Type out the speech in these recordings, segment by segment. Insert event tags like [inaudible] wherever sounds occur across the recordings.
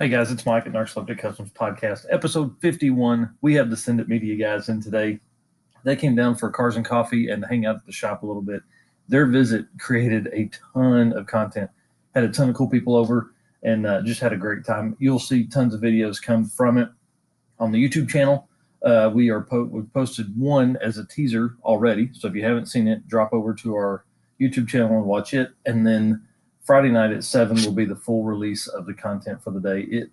Hey guys, it's Mike at Narcoleptic Customs Podcast, episode 51. We have the Send It Media guys in today. They came down for cars and coffee and hang out at the shop a little bit. Their visit created a ton of content, had a ton of cool people over, and uh, just had a great time. You'll see tons of videos come from it on the YouTube channel. Uh, we are po- we've posted one as a teaser already, so if you haven't seen it, drop over to our YouTube channel and watch it, and then Friday night at seven will be the full release of the content for the day. It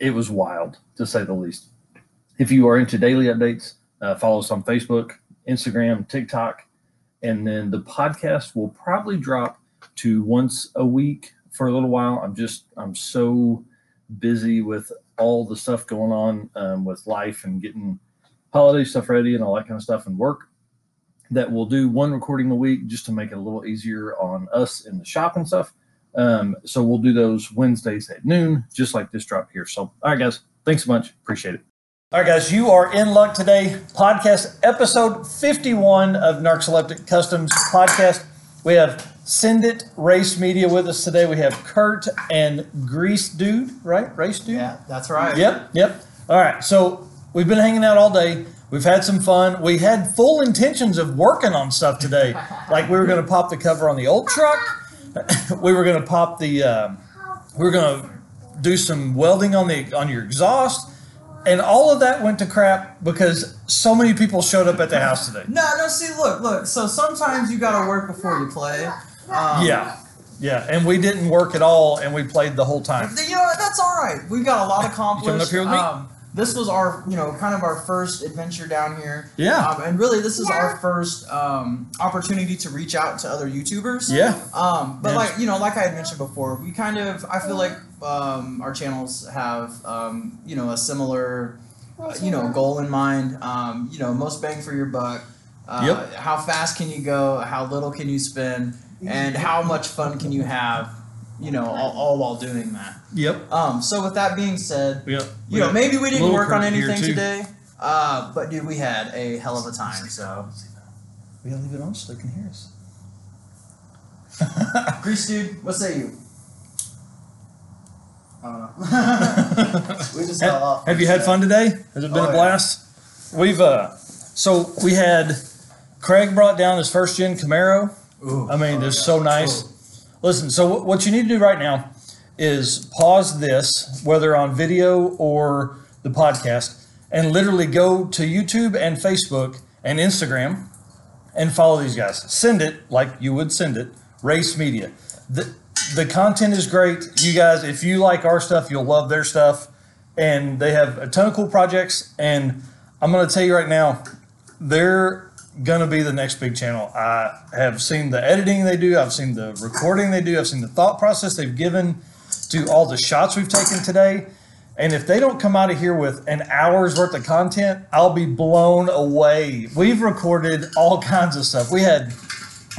it was wild to say the least. If you are into daily updates, uh, follow us on Facebook, Instagram, TikTok, and then the podcast will probably drop to once a week for a little while. I'm just I'm so busy with all the stuff going on um, with life and getting holiday stuff ready and all that kind of stuff and work that we'll do one recording a week just to make it a little easier on us in the shop and stuff. Um, so we'll do those Wednesdays at noon, just like this drop here. So, all right, guys, thanks so much. Appreciate it. All right, guys, you are in luck today. Podcast episode 51 of Narcoleptic Customs podcast. We have Send It Race Media with us today. We have Kurt and Grease Dude, right? Race Dude? Yeah, that's right. Yep, yep. All right, so we've been hanging out all day. We've had some fun. We had full intentions of working on stuff today. [laughs] like we were going to pop the cover on the old truck. [laughs] we were going to pop the. Um, we were going to do some welding on the on your exhaust, and all of that went to crap because so many people showed up at the house today. No, no. See, look, look. So sometimes you got to work before you play. Um, Yeah, yeah, and we didn't work at all, and we played the whole time. You know? That's all right. We've got a lot accomplished. coming up here with me? Um, this was our, you know, kind of our first adventure down here. Yeah. Um, and really, this is our first um, opportunity to reach out to other YouTubers. Yeah, Um, but Yeah. like you know, like I had mentioned before, we kind of I feel like um, our channels have um, you know a similar uh, you know goal in mind. Um, you know, most bang for your buck. Uh, Yep. How fast can you go? How little can you spend? And how much fun can you have? You know, all, all while doing that. yep, Um, so with that being said, yep. you know, maybe we didn't work on anything today, uh, but dude, we had a hell of a time. So, we gotta leave it on so they can hear us. [laughs] Grease dude, what say you? I don't know. we just fell off. Have you had fun today? Has it been Oh, a yeah. blast? We've uh, so we had Craig brought down his first gen Camaro. Ooh. I mean, Oh, it's so nice. Listen, so what- you need to do right now is pause this, whether on video or the podcast, and literally go to YouTube and Facebook and Instagram and follow these guys. Send it like you would send it. Race Media. The the content is great. You guys, if you like our stuff, you'll love their stuff. And they have a ton of cool projects. And I'm gonna tell you right now, they're gonna be the next big channel. I have seen the editing they do, I've seen the recording they do, I've seen the thought process they've given to all the shots we've taken today. And if they don't come out of here with an hour's worth of content, I'll be blown away. We've recorded all [laughs] kinds of stuff. We had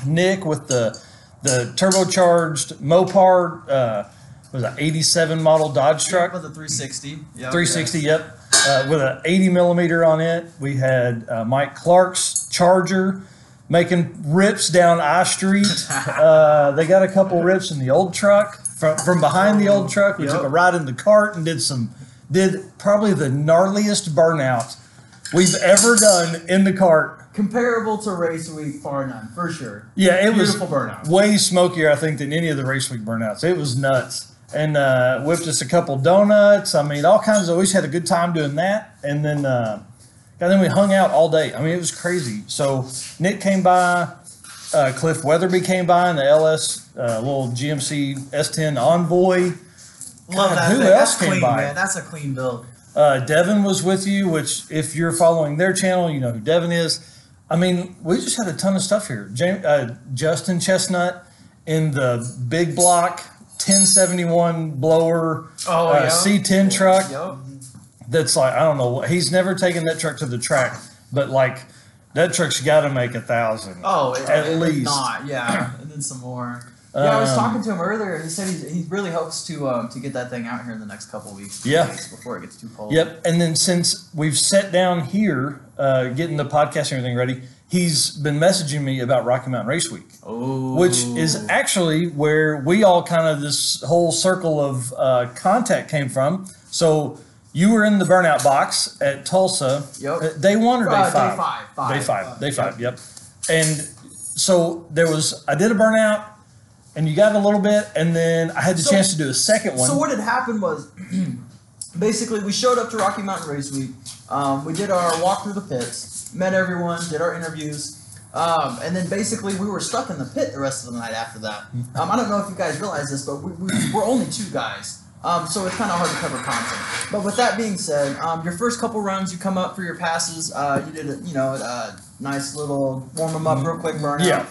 Nick with the the turbocharged Mopar, uh, was that 87 model Dodge truck. with a 360. Yep, 360, yep. Uh, with an 80 millimeter on it. We had uh, Mike Clark's Charger making rips down I Street. [laughs] Uh, they got a couple rips in the old truck from from behind the old truck. We Yep. took a ride in the cart and did some did probably the gnarliest burnout we've ever done in the cart. Comparable to Race Week, far none, for sure. Yeah, it Beautiful was burnout. way smokier, I think, than any of the race week burnouts. It was nuts. And uh, whipped us a couple donuts. I mean, all kinds of. We just had a good time doing that. And then, uh, and then we hung out all day. I mean, it was crazy. So Nick came by, uh, Cliff Weatherby came by in the LS uh, little GMC S10 Envoy. Love God, that. who thing. else That's came clean, by? man. That's a clean build. Uh, Devin was with you, which if you're following their channel, you know who Devin is. I mean, we just had a ton of stuff here. James, uh, Justin Chestnut in the big block 1071 blower Oh, uh, yeah. C10 truck. Yep. That's like I don't know. He's never taken that truck to the track, but like that truck's got to make a thousand. Oh, it, At if least. not, yeah, and then some more. Yeah, I was Um, talking to him earlier. He said he, he really hopes to um, to get that thing out here in the next couple weeks. Yeah. before it gets too cold. Yep. And then since we've sat down here, uh, getting the podcast and everything ready, he's been messaging me about Rocky Mountain Race Week, Oh. which is actually where we all kind of this whole circle of uh, contact came from. So you were in the burnout box at Tulsa. Yep. uh, Day one or day Uh, day five? five, five. Day five. Day five. Yep. And so there was I did a burnout, and you got a little bit, and then I had the So- chance to do a second one. So what had happened was, [clears throat] basically, we showed up to Rocky Mountain Race Week. Um, we did our walk through the pits, met everyone, did our interviews, um, and then basically we were stuck in the pit the rest of the night after that. Um, I don't know if you guys realize this, but we, we, we're only two guys. Um, so it's kind of hard to cover content. But with that being said, um, your first couple rounds, you come up for your passes. Uh, you did a, you know a nice little warm them up real quick burnout. Yeah.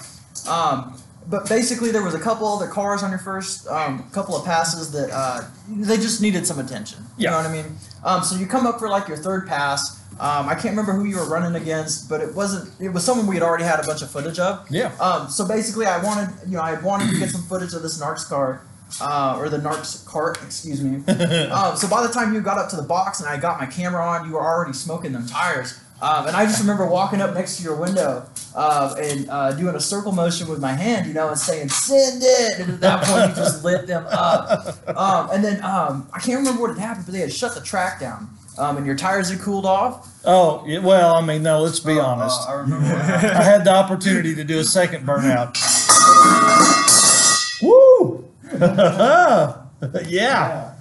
But basically, there was a couple other cars on your first um, couple of passes that uh, they just needed some attention. You Yeah. know what I mean? Um, so you come up for like your third pass. Um, I can't remember who you were running against, but it wasn't. It was someone we had already had a bunch of footage of. Yeah. Um, so basically, I wanted you know I wanted to get some footage of this Narcs car. Uh, or the Narcs cart, excuse me. [laughs] um, so by the time you got up to the box and I got my camera on, you were already smoking them tires. Um, and I just remember walking up next to your window uh, and uh, doing a circle motion with my hand, you know, and saying "send it." And at that point, you just lit them up. Um, and then um, I can't remember what had happened, but they had shut the track down, um, and your tires had cooled off. Oh, well, I mean, no, let's be Uh, honest. uh, I remember. I had the opportunity to do a second burnout. Woo! [laughs] yeah.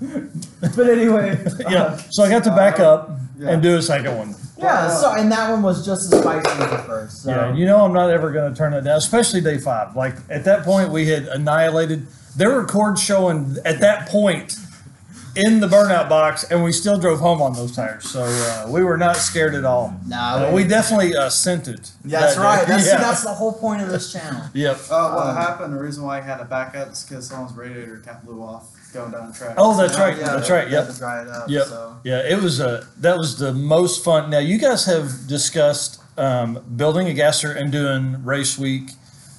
But anyway, Yeah. So I got to back up and do a second one. Yeah. So and that one was just as spicy as the first. So. Yeah, you know I'm not ever going to turn it down, especially day five. Like at that point, we had annihilated. There were cords showing at that point in the burnout box, and we still drove home on those tires. So uh, we were not scared at all. Nah, Uh, we definitely uh, sent it. That's that day. right. That's, [laughs] yeah. that's the whole point of this channel. Yep. Uh, what Um, happened? The reason why I had to back up is because someone's radiator cap blew off going down the track. Oh, that's Yeah, right. yeah, that's they- right. they had Yep. dry it up. Yep. So. Yeah, it was a that was the most fun. Now you guys have discussed um, building a gasser and doing race week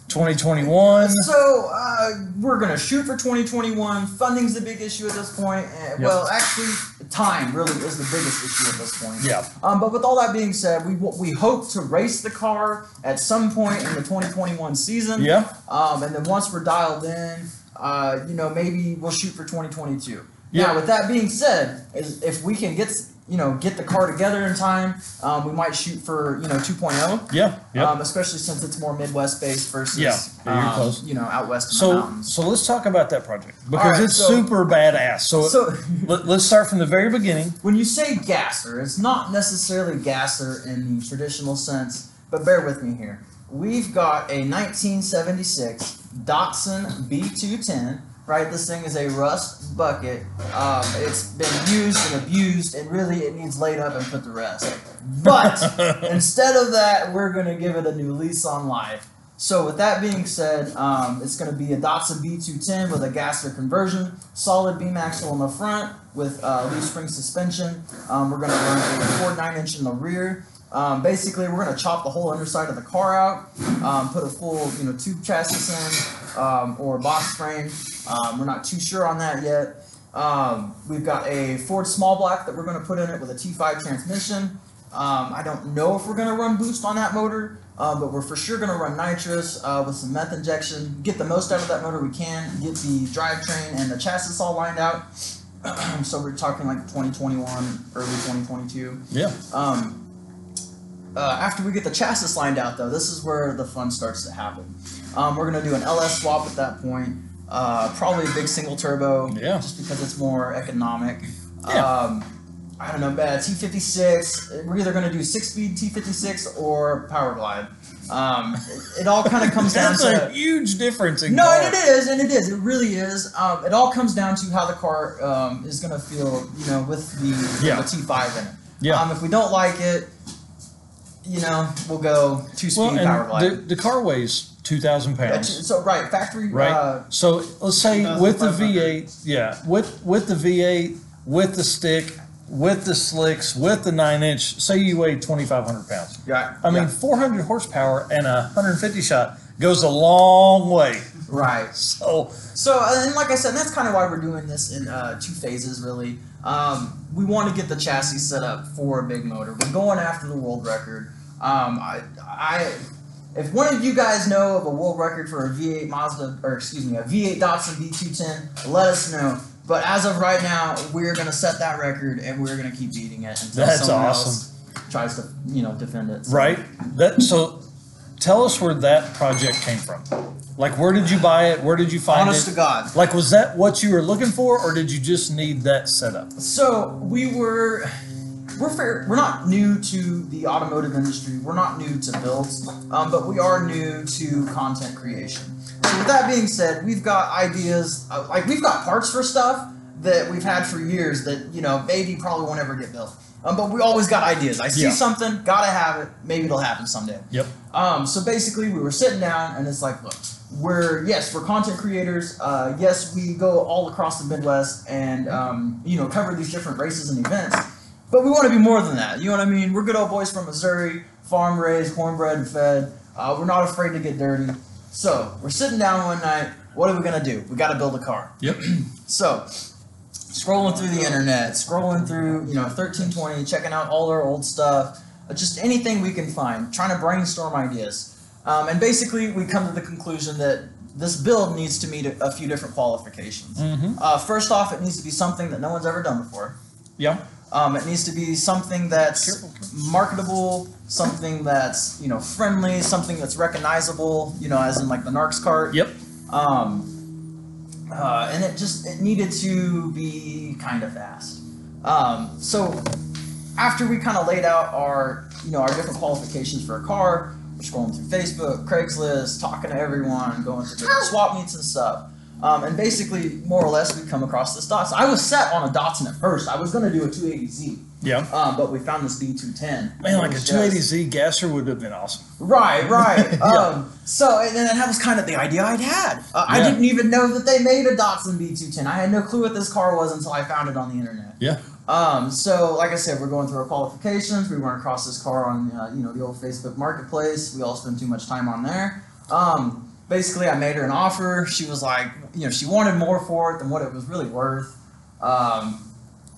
2021. So uh, we're gonna shoot for 2021. Funding's the big issue at this point. Uh, Well, actually, time really is the biggest issue at this point. Yeah. Um, but with all that being said, we we hope to race the car at some point in the 2021 season. Yeah. Um, and then once we're dialed in, uh, you know, maybe we'll shoot for 2022. Yeah. Now, with that being said, is if we can get you know get the car together in time, um, we might shoot for you know 2.0. Yeah. Yep. Um, especially since it's more Midwest based versus Yeah. Yeah, you're um, close. you know out west so so let's talk about that project because right, it's so- super badass. So, So [laughs] let, let's start from the very beginning. when you say gasser, it's not necessarily gasser in the traditional sense, but bear with me here. We've got a 1976 Datsun B210. Right, this thing is a rust bucket. Um, it's been used and abused, and really it needs laid up and put to rest. But [laughs] instead of that, we're going to give it a new lease on life. So with that being said, um, it's going to be a Datsun B210 with a gasser conversion, solid beam axle in the front with uh, loose spring suspension. Um, we're going to run a Ford 9 inch in the rear. Um, basically, we're going to chop the whole underside of the car out, um, put a full you know tube chassis in um, or box frame. Um, we're not too sure on that yet. Um, we've got a Ford small block that we're going to put in it with a T5 transmission. Um, I don't know if we're going to run boost on that motor, uh, but we're for sure going to run nitrous uh, with some meth injection. Get the most out of that motor we can. Get the drivetrain and the chassis all lined out. [clears throat] so we're talking like 2021, early 2022. Yeah. Um, uh, after we get the chassis lined out, though, this is where the fun starts to happen. Um, we're going to do an LS swap at that point. Uh, probably a big single turbo, Yeah. just because it's more economic. Yeah. Um, I don't know, uh, T56. We're either going to do six-speed T56 or Power Glide. Um, it, it all kind of comes [laughs] down That's to a huge difference in no, car. and it is, and it is. It really is. Um, it all comes down to how the car um, is going to feel, you know, with the, Yeah. the T5 in it. Yeah. Um, if we don't like it, you know, we'll go two speed Well, power glide. the, the car weighs 2,000 pounds. t- so right, factory. right? Uh, so let's say with the V8, yeah, with with the V8, with the stick, with the slicks, with the nine inch. Say you weigh 2,500 pounds. yeah. I mean, yeah, 400 horsepower and a 150 shot goes a long way. right. [laughs] So So, uh, and like I said, that's kind of why we're doing this in uh, two phases, really. Um, we want to get the chassis set up for a big motor. We're going after the world record. Um, I, I, if one of you guys know of a world record for a V8 Mazda, or excuse me, a V8 Datsun B210, let us know. But as of right now, we're gonna set that record and we're gonna keep beating it until That's someone awesome. else tries to, you know, defend it. So- Right. That so. Tell us where that project came from. Like, where did you buy it? Where did you find Honest it? Honest to God. Like, was that what you were looking for, or did you just need that setup? So we were, we're fair, we're not new to the automotive industry. We're not new to builds, um, but we are new to content creation. So with that being said, we've got ideas, uh, like we've got parts for stuff that we've had for years that you know maybe probably won't ever get built. Um, but we always got ideas. I see Yeah. something, gotta have it. Maybe it'll happen someday. Yep. Um, so basically, we were sitting down, and it's like, look, we're yes, we're content creators. Uh, yes, we go all across the Midwest and um, you know cover these different races and events. But we want to be more than that. You know what I mean? We're good old boys from Missouri, farm raised, cornbred, and fed. Uh, we're not afraid to get dirty. So we're sitting down one night. What are we gonna do? We got to build a car. Yep. [clears throat] So, scrolling through the internet, scrolling through, you know, 1320, checking out all our old stuff, uh, just anything we can find, trying to brainstorm ideas. Um, and basically, we come to the conclusion that this build needs to meet a, a few different qualifications. Mm-hmm. Uh, first off, it needs to be something that no one's ever done before. Yeah. Um, it needs to be something that's marketable, something that's you know friendly, something that's recognizable. You know, as in like the Narcs cart. Yep. Um, uh, and it just it needed to be kind of fast. Um, so after we kind of laid out our you know our different qualifications for a car, we're scrolling through Facebook, Craigslist, talking to everyone, going to different swap meets and stuff. Um, and basically, more or less, we come across this Datsun. I was set on a Datsun at first. I was going to do a 280Z, Yeah. um, but we found this B210. Man, like a 280Z gasser would have been awesome. Right, right. [laughs] Yeah. um, so, and then that was kind of the idea I'd had. Uh, I didn't even know that they made a Datsun B210. I had no clue what this car was until I found it on the internet. Yeah. Um, so, like I said, we're going through our qualifications. We run across this car on, uh, you know, the old Facebook Marketplace. We all spend too much time on there. Um, basically, I made her an offer. She was like, you know, she wanted more for it than what it was really worth. Um,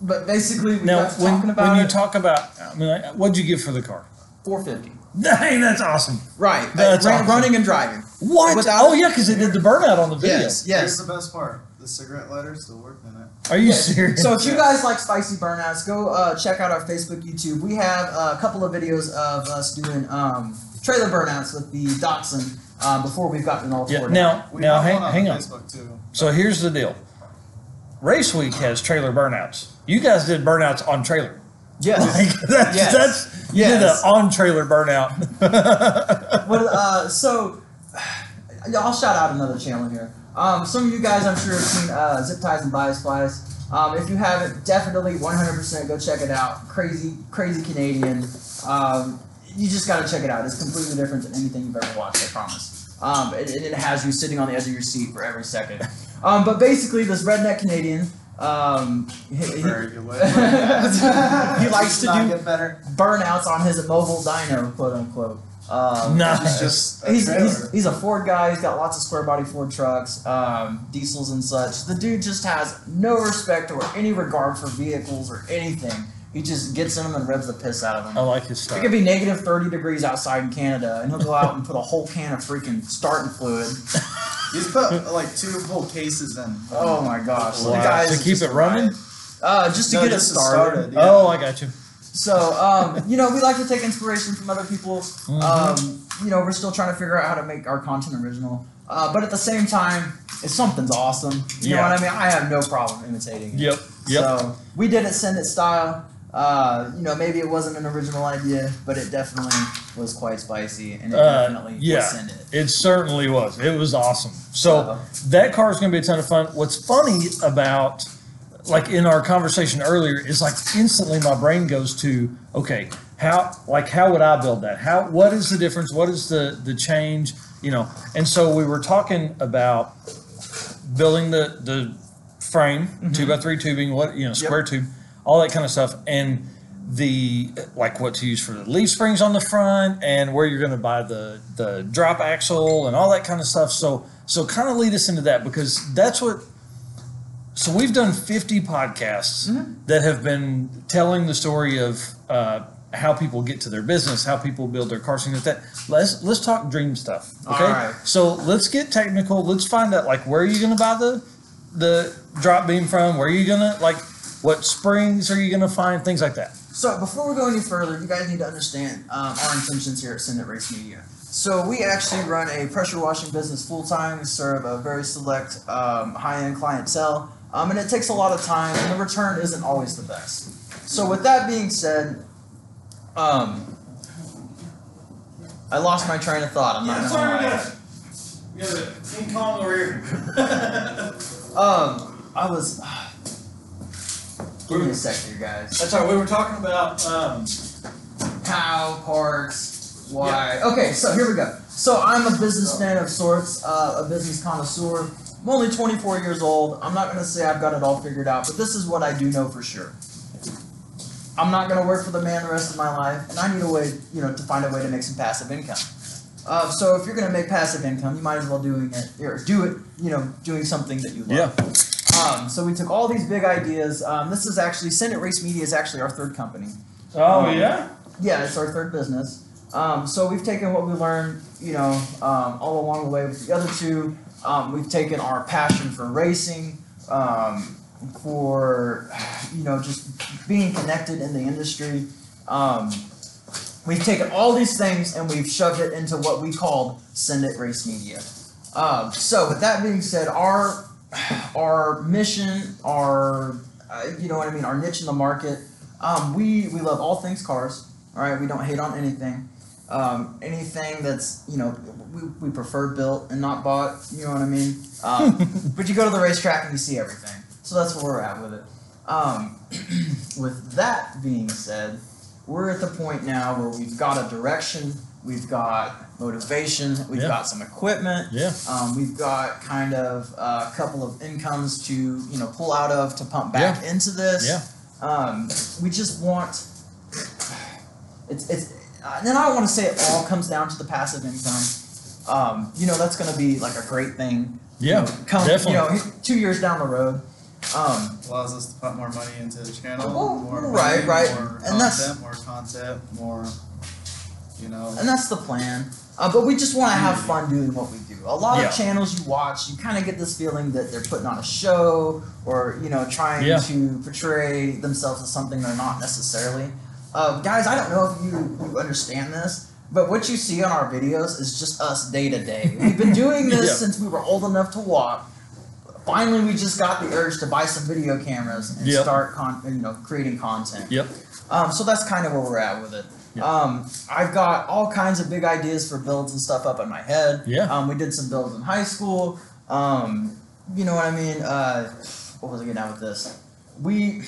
but basically, we Now, got to when, talking about when you it. talk about, I mean, what'd you give for the car? 450. Dang, that's awesome. Right. That's ran- awesome. running and driving. What? Without- oh yeah, because it did the burnout on the video. Yes. Here's Yes. the best part. The cigarette lighter still working in it. Are you Yes. serious? So if you guys like spicy burnouts, go uh, check out our Facebook, YouTube. We have uh, a couple of videos of us doing um, trailer burnouts with the Datsun um, before we've gotten all yeah. tore Now, We now, hang, on hang on. Facebook too. So here's the deal. Race Week has trailer burnouts. You guys did burnouts on trailer. Yes. [laughs] Like, that's Yes. that's you did an on trailer burnout. [laughs] well, uh, so yeah, I'll shout out another channel here. Um, some of you guys, I'm sure, have seen uh, Zip Ties and Bias Plies. Um, if you haven't, definitely 100% go check it out. Crazy, crazy Canadian. Um, you just got to check it out. It's completely different than anything you've ever watched. I promise. Um, and, and it has you sitting on the edge of your seat for every second. Um, but basically, this redneck Canadian. Um, he, he- Very good way. [laughs] He likes to do- burnouts on his mobile dyno, quote unquote. Um, nice. It's just a He's, he's, he's a Ford guy. He's got lots of square body Ford trucks, um, diesels and such. The dude just has no respect or any regard for vehicles or anything. He just gets in them and revs the piss out of them. I like his stuff. It could be negative 30 degrees outside in Canada, and he'll go out and put a whole can of freaking starting fluid. [laughs] He's put like two whole cases in. Oh my gosh. The Wow. guy To keep it running? Uh, just to No, get just it to started. yeah. Oh, I got you. So, um, you know, we like to take inspiration from other people. Mhm. Um, you know, we're still trying to figure out how to make our content original. Uh, but at the same time, if something's awesome, you know what I mean? I have no problem imitating it. Yep. Yep. So, we did it Send It style. Uh, you know, maybe it wasn't an original idea, but it definitely was quite spicy, and it Uh, definitely yeah. It. It certainly was. It was awesome. So that car is going to be a ton of fun. What's funny about, like in our conversation earlier, is like instantly my brain goes to, okay, how like how would I build that? How what is the difference? What is the the change? You know, and so we were talking about building the the frame, two by three tubing, what you know, square tube, all that kind of stuff, and the like what to use for the leaf springs on the front and where you're going to buy the the drop axle and all that kind of stuff. So so kind of lead us into that because that's what. So we've done 50 podcasts Mhm. that have been telling the story of uh, how people get to their business, how people build their car scene. That let's let's talk dream stuff. Okay, right. so let's get technical. Let's find out like where are you going to buy the the drop beam from? Where are you going to like what springs are you going to find? Things like that. So before we go any further, you guys need to understand um, our intentions here at Send It Race Media. So we actually run a pressure washing business full time. We serve a very select um, high end clientele, um, and it takes a lot of time, and the return isn't always the best. So with that being said, um, I lost my train of thought. I'm not gonna lie. We got a King Kong over here. [laughs] Um, I was. Me a guys. That's all. We were talking about. Um, how, parts, why. Okay, so here we go. So I'm a businessman of sorts, uh, a business connoisseur. I'm only 24 years old. I'm not gonna say I've got it all figured out, but this is what I do know for sure. I'm not gonna work for the man the rest of my life, and I need a way, you know, to find a way to make some passive income. Uh, so if you're gonna make passive income, you might as well doing it or do it, you know, doing something that you love. yeah. Um, so we took all these big ideas. Um, this is actually Send It Race Media is actually our third company. Oh yeah. Yeah, it's our third business. Um, so we've taken what we learned, you know, um, all along the way with the other two. Um, we've taken our passion for racing, um, for you know, just being connected in the industry. Um, we've taken all these things and we've shoved it into what we called Send It Race Media. Um, so with that being said, our our mission, our uh, you know what I mean, our niche in the market. Um, we we love all things cars. All right, we don't hate on anything. Um, anything that's you know we, we prefer built and not bought. You know what I mean. Um, [laughs] but you go to the racetrack and you see everything. So that's where we're at with it. Um, [clears throat] with that being said, we're at the point now where we've got a direction, we've got motivation, we've Yeah. got some equipment, Yeah. um, we've got kind of a couple of incomes to you know pull out of to pump back into this. Yeah. Um, we just want it's it's uh, and then I don't want to say it all comes down to the passive income. Um, you know that's going to be like a great thing. you Yeah. know, come definitely. you know two years down the road. Um, Allows us to put more money into the channel. Well, more right, money, right. More And that's- more content, more. You know. and that's the plan. Uh, but we just want to have fun doing what we do. A lot Yeah. of channels you watch, you kind of get this feeling that they're putting on a show or you know trying Yeah. to portray themselves as something they're not necessarily. Uh, guys, I don't know if you, you understand this, but what you see on our videos is just us day to day. We've been doing [laughs] this Yeah. since we were old enough to walk. Finally, we just got the urge to buy some video cameras and Yep. start con- you know creating content. Yep. Um, so that's kind of where we're at with it. Yeah. Um, I've got all kinds of big ideas for builds and stuff up in my head. Yeah. Um, we did some builds in high school. Um, you know what I mean? Uh, what was I getting at with this? We.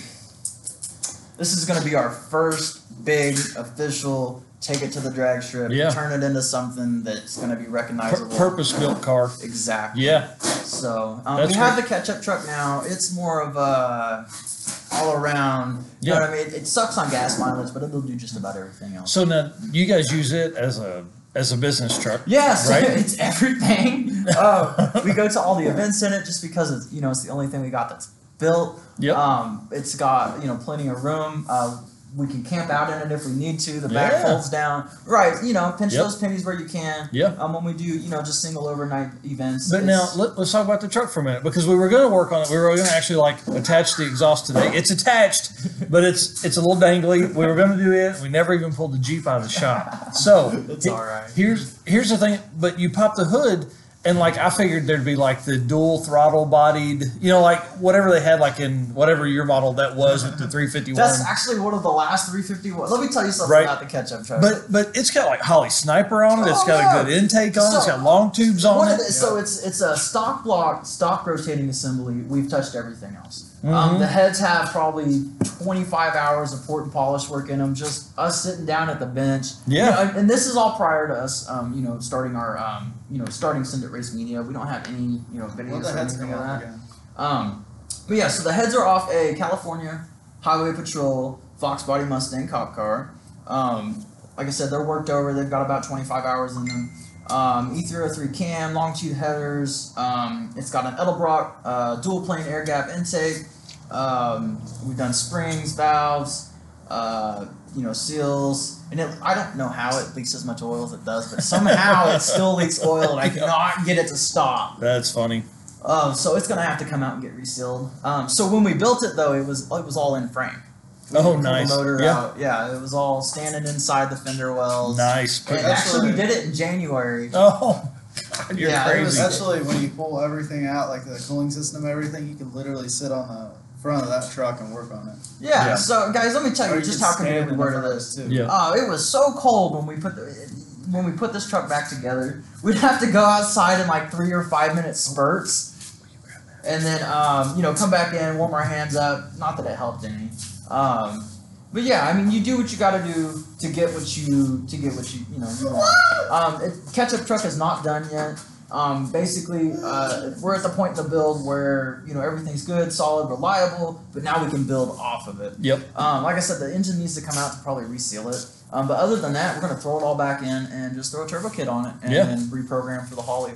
This is going to be our first big official take it to the drag strip. Yeah. Turn it into something that's going to be Pur- recognizable. purpose built car. Exactly. Yeah. So um, we have the catch-up truck now. It's more of a all around. You know Yeah. what I mean? It, it sucks on gas mileage, but it'll do just about everything else. So now you guys use it as a as a business truck. Yes, [laughs] Right? it's everything. Uh, [laughs] we go to all the events in it just because it's you know it's the only thing we got that's built. Yep. Um, it's got you know plenty of room. Uh, we can camp out in it if we need to. The back Yeah. folds down. Right. You know, pinch Yep. those pennies where you can. Yeah. Um, when we do you know just single overnight events. But now let, let's talk about the truck for a minute because we were going to work on it. We were going to actually like attach the exhaust today. It's attached, [laughs] but it's it's a little dangly. We were going to do it. We never even pulled the Jeep out of the shop. So It's all right. Here's here's the thing. But you pop the hood, and like I figured there'd be like the dual throttle bodied, you know, like whatever they had like in whatever your model that was with the [laughs] 351. That's actually one of the last 351. Let me tell you something Right. about the ketchup truck. but but it's got like Holley Sniper on it. It's Oh, got yeah. a good intake on it. It's got long tubes on it. it is- So it's it's a stock block, stock rotating assembly. We've touched everything else. Mhm. Um, the heads have probably 25 hours of port and polish work in them. Just us sitting down at the bench. You Yeah. know, and, and this is all prior to us, um, you know, starting our, um, you know, starting Send It Race Media. We don't have any, you know, videos the or anything like that. again? Um, but yeah, so the heads are off a California Highway Patrol Fox Body Mustang cop car. Um, like I said, they're worked over. They've got about 25 hours in them. Um, E303 cam, long tube headers. Um, it's got an Edelbrock uh, dual plane air gap intake. Um, we've done springs, valves. uh, you know, seals, and it, I don't know how it leaks as much oil as it does, but somehow it still leaks oil, and I [laughs] cannot get it to stop. That's funny. Um, so it's gonna have to come out and get resealed. Um, so when we built it though, it was it was all in frame. We Oh, didn't nice. Motor Yeah. out. Yeah, it was all standing inside the fender wells. Nice. And actually, we did it in January. [laughs] Oh, God, you're Yeah, it was- crazy. Actually, when you pull everything out, like the cooling system, everything, you can literally sit on the front of that truck and work on it. Yeah. Yeah. So guys, let me tell you you just how stand committed we were to this. too. Yeah. Oh, it was so cold when we put the when we put this truck back together. We'd have to go outside in like three or five minute spurts, and then um, you know come back in, warm our hands up. Not that it helped any. Um, but yeah, I mean, you do what you got to do to get what you to get what you you know you want. Um, it, ketchup truck is not done yet. Um, basically, uh, we're at the point in the build where you know everything's good, solid, reliable, but now we can build off of it. Yep. Um, like I said, the engine needs to come out to probably reseal it. Um, but other than that, we're gonna throw it all back in and just throw a turbo kit on it and Yeah. then reprogram for the Holley.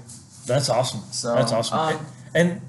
That's awesome. So That's awesome. Um, and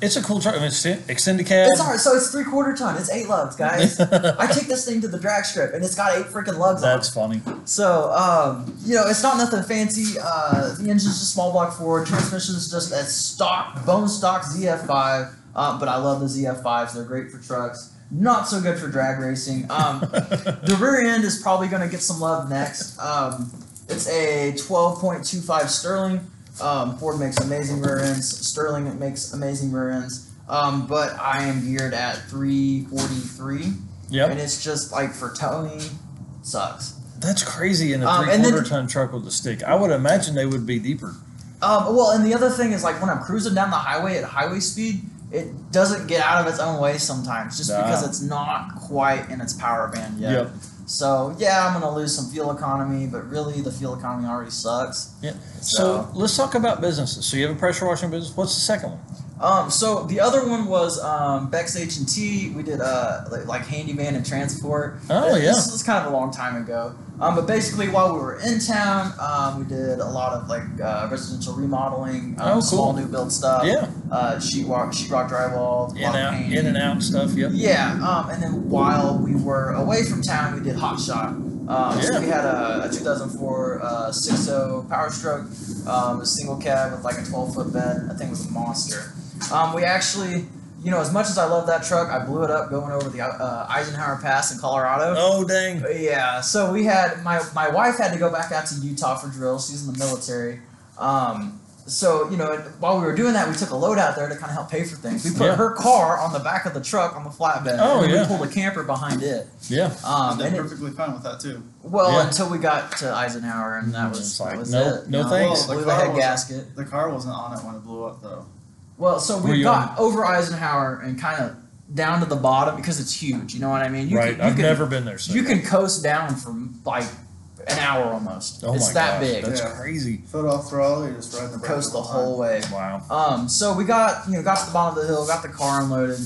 it's a cool truck. I mean, it's extended cab. it's alright. So it's three quarter ton. It's eight lugs, guys. [laughs] I take this thing to the drag strip and it's got eight freaking lugs on it. That's funny. So, um, you know, it's not nothing fancy. Uh, the engine's just small block Ford. Transmission's just a stock, bone stock ZF5. Um, but I love the ZF5s. They're great for trucks. Not so good for drag racing. Um, [laughs] the rear end is probably going to get some love next. Um, it's a 12.25 Sterling. Um, Ford makes amazing rear ends. Sterling makes amazing rear ends. Um, but I am geared at 343. yep. And it's just like for towing, sucks. That's crazy in a Um, three and then- quarter ton truck with a stick. I would imagine they would be deeper. Um, well, and the other thing is like when I'm cruising down the highway at highway speed, it doesn't get out of its own way sometimes, just Nah. because it's not quite in its power band yet. Yep. So yeah, I'm gonna lose some fuel economy, but really the fuel economy already sucks. Yeah. So, So let's talk about businesses. So you have a pressure washing business. What's the second one? Um, so the other one was um, Bex H and T. We did uh like, like handyman and transport. Oh, yeah. This was kind of a long time ago. Um, but basically, while we were in town, um, we did a lot of like uh, residential remodeling, um, Oh, cool. small new build stuff. Yeah. uh, sheetrock, sheetrock drywall, In out, in and out stuff. Yep. Yeah, um, and then while we were away from town, we did hot shot. Um, Yeah. So we had a, a 2004 uh, 6.0 Power Stroke, um, a single cab with like a 12 foot bed. That thing was a monster. Um, we actually, you know, as much as I love that truck, I blew it up going over the uh, Eisenhower Pass in Colorado. Oh dang. Yeah, so we had my my wife had to go back out to Utah for drills. She's in the military. Um, so you know, while we were doing that, we took a load out there to kind of help pay for things. We put Yeah. her car on the back of the truck on the flatbed, Oh, and yeah. we pulled a camper behind it. Yeah. Um, I and did it, perfectly fine with that too. well, Yeah. until we got to Eisenhower, and that was, It's that like, was no- it. no thanks. Blew Well, the the car head was- gasket. The car wasn't on it when it blew up though. Well, so we you got over Eisenhower and kind of down to the bottom because it's huge. You know what I mean? You right. Can, you I've can, never been there. So You can coast down for like an hour almost. Oh it's my that gosh, big. That's Yeah. crazy. Foot off throttle, you're just riding the Coast the whole way. Wow. Um, so we got you know got to the bottom of the hill, got the car unloaded.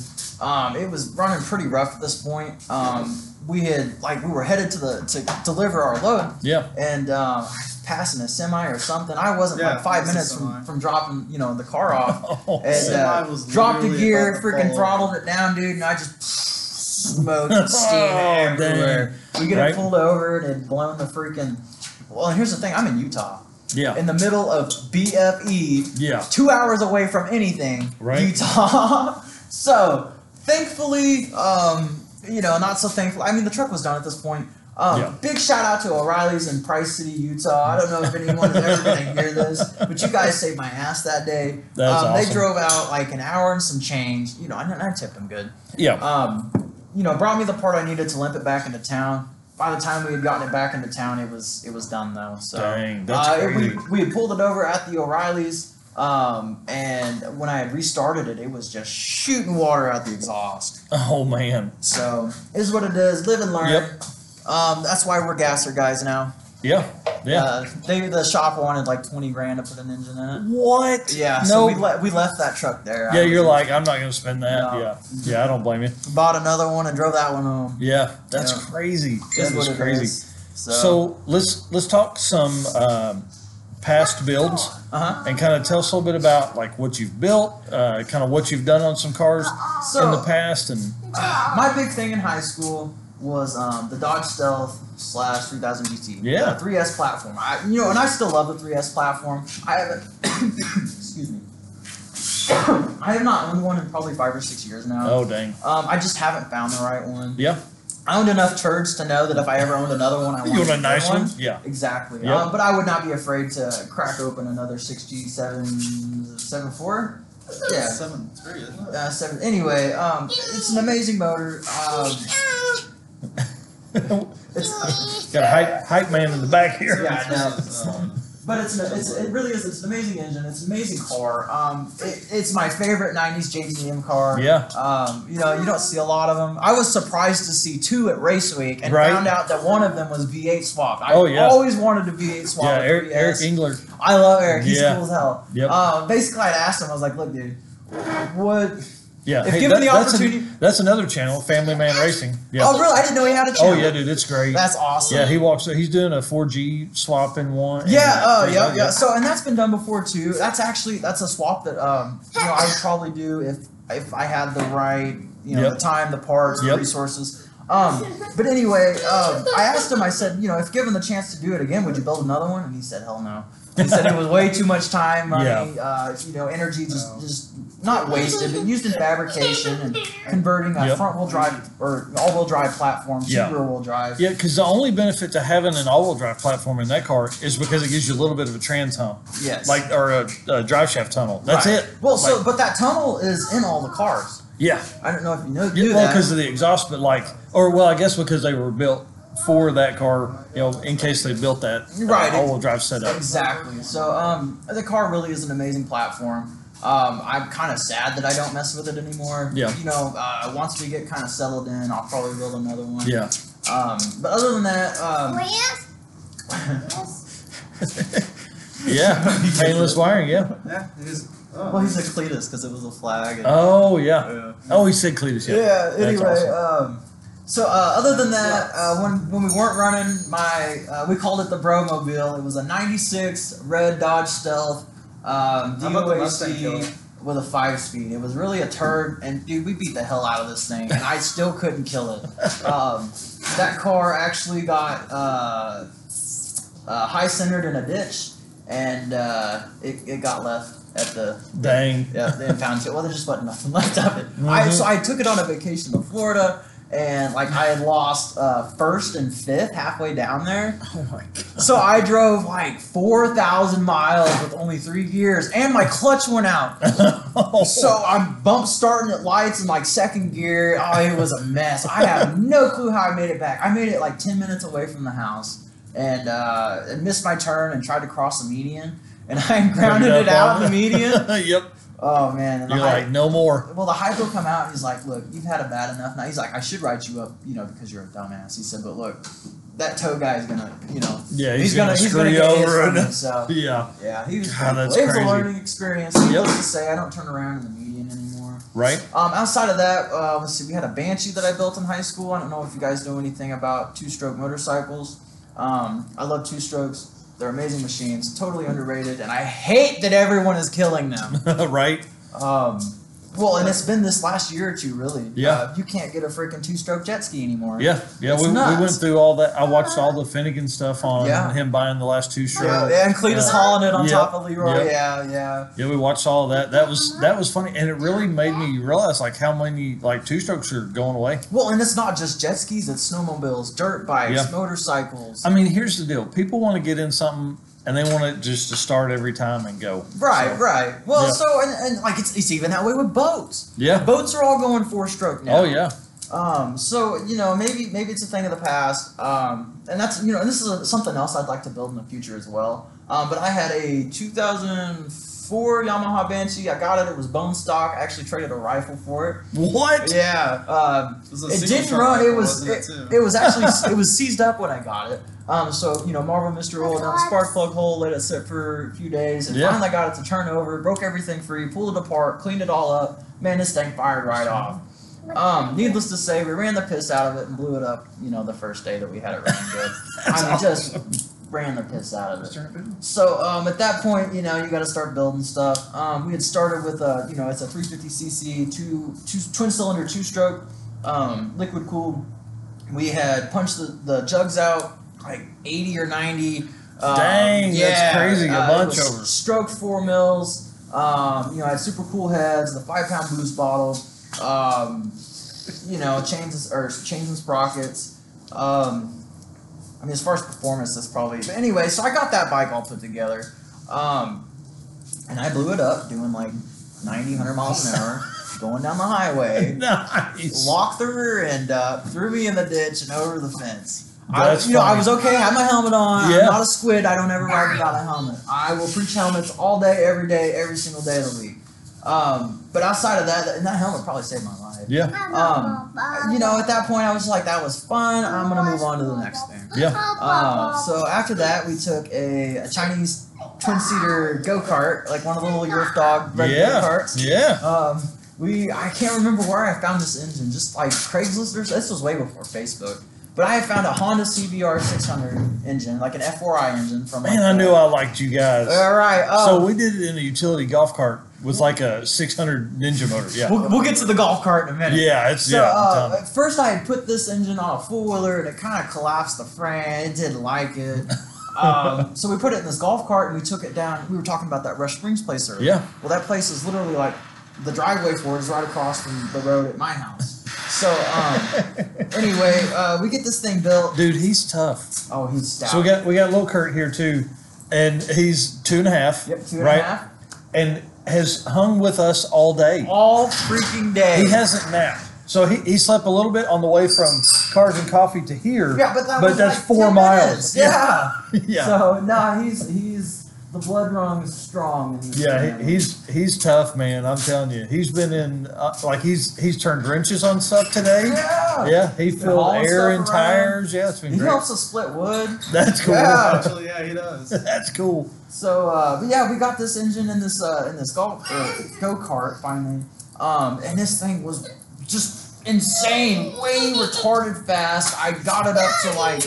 Um, it was running pretty rough at this point. Um, we had like we were headed to the to deliver our load, Yeah. and um, passing a semi or something. I wasn't Yeah, like five was minutes from, from dropping you know the car off. [laughs] Oh, And uh, was dropped the gear, freaking fall throttled it down, dude, and I just smoke and [laughs] steam Oh, everywhere. We get Right. it pulled over and it had blown the freaking. Well, and here's the thing: I'm in Utah, yeah. in the middle of BFE, Yeah. two hours away from anything, Right. Utah. [laughs] so thankfully, um, you know, not so thankful. I mean, the truck was done at this point. Um, Yeah. Big shout out to O'Reilly's in Price City, Utah. I don't know if anyone is ever going to hear this, but you guys saved my ass that day. That's um, awesome. They drove out like an hour and some change. You know, I, I tipped them good. Yeah. Um, you know, brought me the part I needed to limp it back into town. By the time we had gotten it back into town, it was it was done though. So Dang. That's uh, we, we had pulled it over at the O'Reilly's, um, and when I had restarted it, it was just shooting water out the exhaust. oh man. So is what it is. Live and learn. Yep. Um, that's why we're gasser guys now. Yeah. Yeah. Uh, they the shop wanted like twenty grand to put an engine in it. what? Yeah. No. So we le- we left that truck there. Yeah. You're like, I'm not gonna spend that. No. Yeah. Yeah. I don't blame you. bought another one and drove that one home. Yeah. That's Yeah. crazy. That is it crazy. is. So, So let's let's talk some um, past builds uh huh. and kind of tell us a little bit about like what you've built, uh, kind of what you've done on some cars So in the past, and [sighs] my big thing in high school was um, the Dodge Stealth slash 3000 GT. Yeah. The 3S platform. I, you know, and I still love the 3S platform. I haven't. [coughs] excuse me. [coughs] I have not owned one in probably five or six years now. Oh dang. Um, I just haven't found the right one. Yeah. I owned enough turds to know that if I ever owned another one, I [laughs] You wanted want a nice one? Yeah. Exactly. Yep. Um, but I would not be afraid to crack open another 6G7 seven four. Yeah. Seven three, isn't it? Uh, seven. Anyway, um, it's an amazing motor. Um, it's [laughs] Got a hype hype man in the back here. Yeah, I know. But it's, an, it's it really is it's an amazing engine. It's an amazing car. Um, it, it's my favorite '90s JDM car. Yeah. Um, you know, you don't see a lot of them. I was surprised to see two at Race Week and Right. found out that one of them was V8 swapped. I Oh, yeah. always wanted a V8 swap. Yeah, Eric, Eric Engler. I love Eric. He's Yeah. cool as hell. Yep. Um, basically, I'd asked him. I was like, "Look, dude, what? Yeah. If given the that's, opportunity- that's another channel, Family Man Racing. Yeah. Oh, really? I didn't know he had a channel. Oh yeah, dude, it's great. That's awesome. Yeah, he walks. He's doing a 4G swap in one. Yeah, oh, and- yeah, yeah. So, and that's been done before too. That's actually that's a swap that um, you know, I would probably do if if I had the right, you know, Yep. the time, the parts, Yep. the resources. Um, but anyway, um, I asked him. I said, you know, if given the chance to do it again, would you build another one? And he said, hell no. He said it was way too much time, [laughs] money, Yeah. uh, you know, energy just just not wasted, but used in fabrication and converting a Yep. front wheel drive or all wheel drive platform to Yeah. rear wheel drive. Yeah, because the only benefit to having an all-wheel drive platform in that car is because it gives you a little bit of a trans hump, Yes. like or a, a drive shaft tunnel. That's Right. it. Well, so Like, but that tunnel is in all the cars. yeah, I don't know if you know. yeah well, that. because of the exhaust, but like, or well, I guess because they were built for that car, you know, in case they built that uh, Right. all-wheel drive setup. Exactly. So um, the car really is an amazing platform. Um, I'm kind of sad that I don't mess with it anymore. Yeah. You know, uh, once we get kind of settled in, I'll probably build another one. Yeah. Um, but other than that, um, yeah, [laughs] painless wiring. Yeah. yeah, it is. Oh, well, he's a Cletus because it was a flag. And, Oh yeah. yeah. Oh, he said Cletus. Yeah. yeah. That's Anyway, awesome. um, so uh, other than that, uh, when when we weren't running my, uh, we called it the Bromobile. It was a '96 red Dodge Stealth. Um, How about the Mustang Killer? with a five speed. It was really a turd, and dude, we beat the hell out of this thing, and I still couldn't kill it. Um, that car actually got uh, uh, high centered in a ditch, and uh, it, it got left at the Dang. yeah, the impound it. Well, there just wasn't nothing [laughs] left of it. I Mhm. so I took it on a vacation to Florida, and like I had lost uh, first and fifth halfway down there. [laughs] Oh my god. So I drove like four thousand miles with only three gears, and my clutch went out. [laughs] So I'm bump starting at lights in like second gear. Oh, it was a mess. I have no clue how I made it back. I made it like ten minutes away from the house, and uh, and missed my turn and tried to cross the median, and I [laughs] grounded it out in the median. yep. Oh man! And You're hy- like no more. well, the hypo come out and he's like, "Look, you've had a bad enough now." He's like, "I should write you up, you know, because you're a dumbass." He said, "But look, that tow guy is gonna, you know, Yeah, he's, he's, gonna, gonna, he's gonna you get over. me." [laughs] So yeah. yeah, he was. God, that's. It was crazy. a learning experience. Needless Yep. to say, I don't turn around in the median anymore. Right. Um, outside of that, uh, let's see, we had a Banshee that I built in high school. I don't know if you guys know anything about two-stroke motorcycles. Um, I love two-strokes. They're amazing machines, totally underrated, and I hate that everyone is killing them. [laughs] right. Um, well, and it's been this last year or two, really. Yeah. Uh, you can't get a freaking two-stroke jet ski anymore. Yeah. Yeah. We, we went through all that. I watched all the Finnegan stuff on Yeah. him buying the last two Yeah, stroke. yeah, and Cleetus Yeah. hauling it on Yep. top of Leroy. Yep. Yeah, yeah. Yeah, we watched all of that. That was that was funny, and it really made me realize like how many like two strokes are going away. Well, and it's not just jet skis; it's snowmobiles, dirt bikes, Yeah. motorcycles. I mean, here's the deal: people want to get in something, and they want it just to start every time and go. Right, So, right. Well, Yeah. so and, and like it's, it's even that way with boats. Yeah. Boats are all going four stroke now. Oh yeah. Um, so you know, maybe maybe it's a thing of the past. Um, and that's you know, and this is a, something else I'd like to build in the future as well. Um, but I had a 2004 Yamaha Banshee. I got it. It was bone stock. I actually traded a rifle for it. What? Yeah. Um, It, it didn't run. It rifle, was wasn't it, it, it was actually [laughs] it was seized up when I got it. Um, so you know, Marvel Mystery rolled down the spark plug hole, let it sit for a few days, and Yeah. finally got it to turn over. Broke everything free, pulled it apart, cleaned it all up. Man, this thing fired right off. Um, needless to say, we ran the piss out of it and blew it up. You know, the first day that we had it running good. [laughs] I mean, just ran the piss out of it. So um, at that point, you know, you got to start building stuff. Um, we had started with a, you know, it's a 350cc two, two twin cylinder two stroke, um, liquid cooled We had punched the, the jugs out like 80 or 90. Um, Dang, that's crazy, a uh, bunch over. Stroked four mils. Um, you know, I had super cool heads, the five pound boost bottle. Um, you know, chains or chains and sprockets. Um, I mean, as far as performance, that's probably. But anyway, so I got that bike all put together, um, and I blew it up doing like 90, 100 miles an hour, [laughs] going down the highway. nice. Locked the rear end up, threw me in the ditch, and over the fence. I, you know, I was okay. I had my helmet on. Yeah. I'm not a squid. I don't ever ride without a helmet. I will preach helmets all day, every day, every single day of the week. Um, but outside of that, and that helmet probably saved my life. Yeah. Um, you know, at that point, I was like, that was fun. I'm gonna move on to the next thing. Yeah. Uh, so after that, we took a, a Chinese twin seater go kart, like one of the little Yerf dog red Yeah. go karts. Yeah. Um, we I can't remember where I found this engine, just like Craigslist this was way before Facebook. But I had found a Honda CBR 600 engine, like an F4i engine from. Like Man, I knew I liked you guys. All right. Um, So we did it in a utility golf cart with like a 600 Ninja motor. Yeah. we'll, we'll get to the golf cart in a minute. Yeah, it's So yeah. Uh, first I had put this engine on a four wheeler and it kind of collapsed the frame. It didn't like it. [laughs] Um, so we put it in this golf cart and we took it down. We were talking about that Rush Springs place earlier. Yeah. Well, that place is literally like the driveway for it is right across from the road at my house. So um, anyway, uh, we get this thing built. Dude, he's tough. Oh, he's stout. So we got we got little Kurt here too, and he's two and a half. yep, two and a right? half. And has hung with us all day. all freaking day. He hasn't napped. So he, he slept a little bit on the way from Cars and Coffee to here. yeah, but that but was that's like four 10 miles. Yeah. [laughs] yeah. So no, he's he's the blood rung is strong. in this Yeah, family. he, he's he's tough, man. I'm telling you, he's been in uh, like he's he's turned wrenches on stuff today. Yeah. Yeah, he filled hauling air stuff in around. tires. Yeah, it's been He great. helps us split wood. [laughs] That's cool. Yeah. [laughs] Actually, yeah, he does. [laughs] That's cool. So, uh, but yeah, we got this engine in this uh, in this golf uh, go kart finally, um, and this thing was just insane, way retarded fast. I got it up to like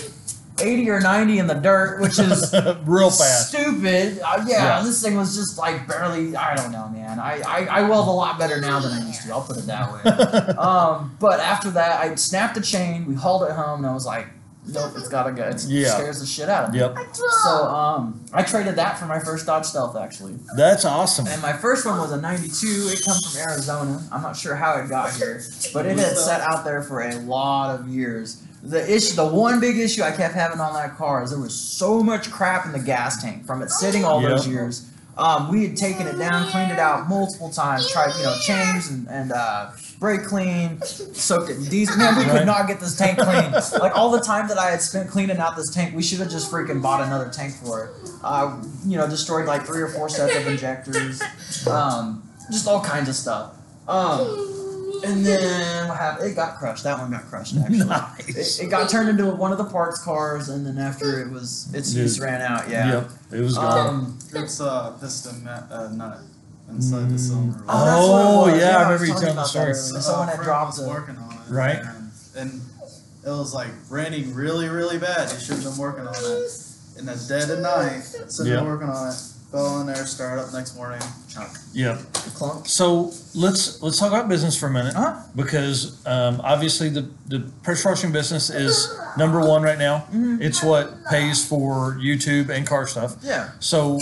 eighty or ninety in the dirt, which is [laughs] Real fast. stupid. Uh, yeah, Yeah. this thing was just like barely. I don't know, man. I, I I weld a lot better now than I used to. I'll put it that way. [laughs] Um, but after that, I snapped the chain. We hauled it home, and I was like, "Nope, it's gotta go." It Yeah. scares the shit out of me. yep, So um, I traded that for my first Dodge Stealth actually, that's awesome. and my first one was a '92. It comes from Arizona. I'm not sure how it got here, but it had sat out there for a lot of years. The issue, the one big issue I kept having on that car is there was so much crap in the gas tank from it sitting all those years. Um, we had taken it down, cleaned it out multiple times, tried you know change and, and uh, brake clean, soaked it in diesel. Man, we could not get this tank clean. like all the time that I had spent cleaning out this tank, we should have just freaking bought another tank for it. Uh, you know, destroyed like three or four sets of injectors, um, just all kinds of stuff. Um, and then what happened? It got crushed. That one got crushed [laughs] actually. nice. It, it got turned into one of the parts cars, and then after it was its Dude. use ran out. Yeah. Yep, it was gone. Um, It's uh, piston uh, nut inside the Mm. cylinder. Oh, that's what it Oh, was. yeah, I was remember you telling the about story. that earlier. Someone had friend dropped was it. working on it. Right. And, and it was like raining really, really bad. He should have been working on it. In the dead of night, sitting Yeah. there working on it. Fell in there, started up next morning. Chunk. Yep. Clunk. So let's let's talk about business for a minute Uh-huh. because um, obviously the the pressure washing business is number one right now. Mhm. It's what pays for YouTube and car stuff. Yeah. So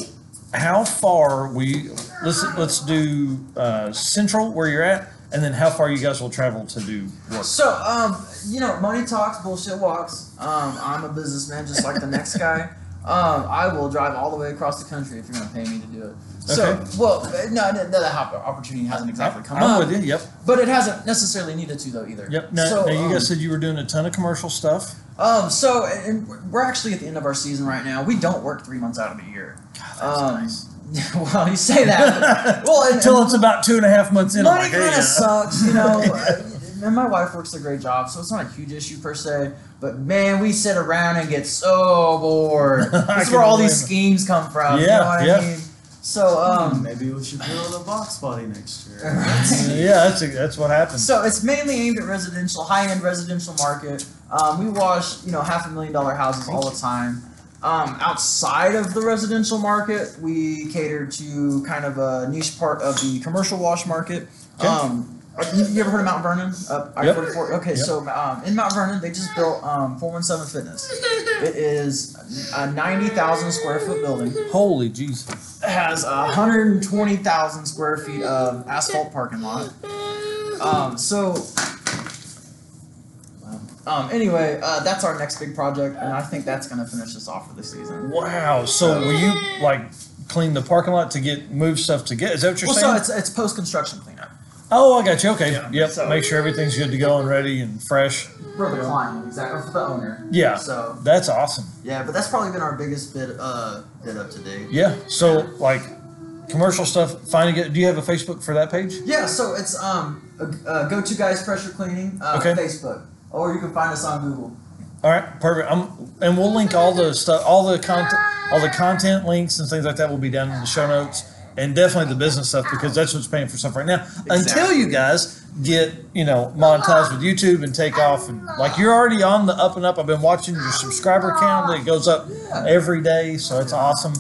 how far we let's let's do uh, central where you're at, and then how far you guys will travel to do work. So, um, you know, money talks, bullshit walks. Um, I'm a businessman just like the next guy. Um, I will drive all the way across the country if you're going to pay me to do it. So, Okay. well, no, no, that opportunity hasn't exactly come I'm up, with you. Yep. but it hasn't necessarily needed to though either. Yep. Now, So, now you um, guys said you were doing a ton of commercial stuff. Um, so, and we're actually at the end of our season right now. We don't work three months out of the year. God, that's um, nice. [laughs] well, you say that. but- well, [laughs] and, Until it's about two and a half months in. Money kind uh, of sucks, you know. [laughs] And my wife works a great job, so it's not a huge issue per se. But man, we sit around and get so bored. [laughs] I This is can where all these schemes come from. you Yeah, know what yeah. I mean? So, um, Maybe we should build a box body next year. [laughs] Yeah, that's that's what happens. So it's mainly aimed at residential, high-end residential market. Um, we wash, you know, half a million dollar houses all the time. Um, outside of the residential market, we cater to kind of a niche part of the commercial wash market. Okay. Um, You, you ever heard of Mount Vernon? Up I Yep. Okay, Yep. so um, in Mount Vernon, they just built um, four one seven Fitness. It is a ninety thousand square foot building. Holy Jesus. It has a hundred and twenty thousand square feet of asphalt parking lot. Um, so. Um, anyway, uh, that's our next big project, and I think that's gonna finish us off for the season. Wow. So will you like clean the parking lot to get move stuff to get? Is that what you're Well, saying? so it's it's post construction cleanup oh, I got you. Okay. Yeah. Yep. So- Make sure everything's good to go and ready and fresh. for the client, exactly for the owner. Yeah. So That's awesome. yeah, but that's probably been our biggest bit uh bit up to date. Yeah. So like commercial stuff. Finding it. Do you have a Facebook for that page? Yeah, so it's um uh, uh, go to guys pressure cleaning uh, Okay. Facebook, or you can find us on Google. All right. Perfect. I'm, and we'll link all the stuff, all the content, all the content links and things like that will be down in the show notes. And definitely the business stuff because that's what's paying for stuff right now. Until you guys get, you know, monetized with YouTube and take off and like you're already on the up and up. I've been watching your subscriber count. It goes up every day, so it's awesome.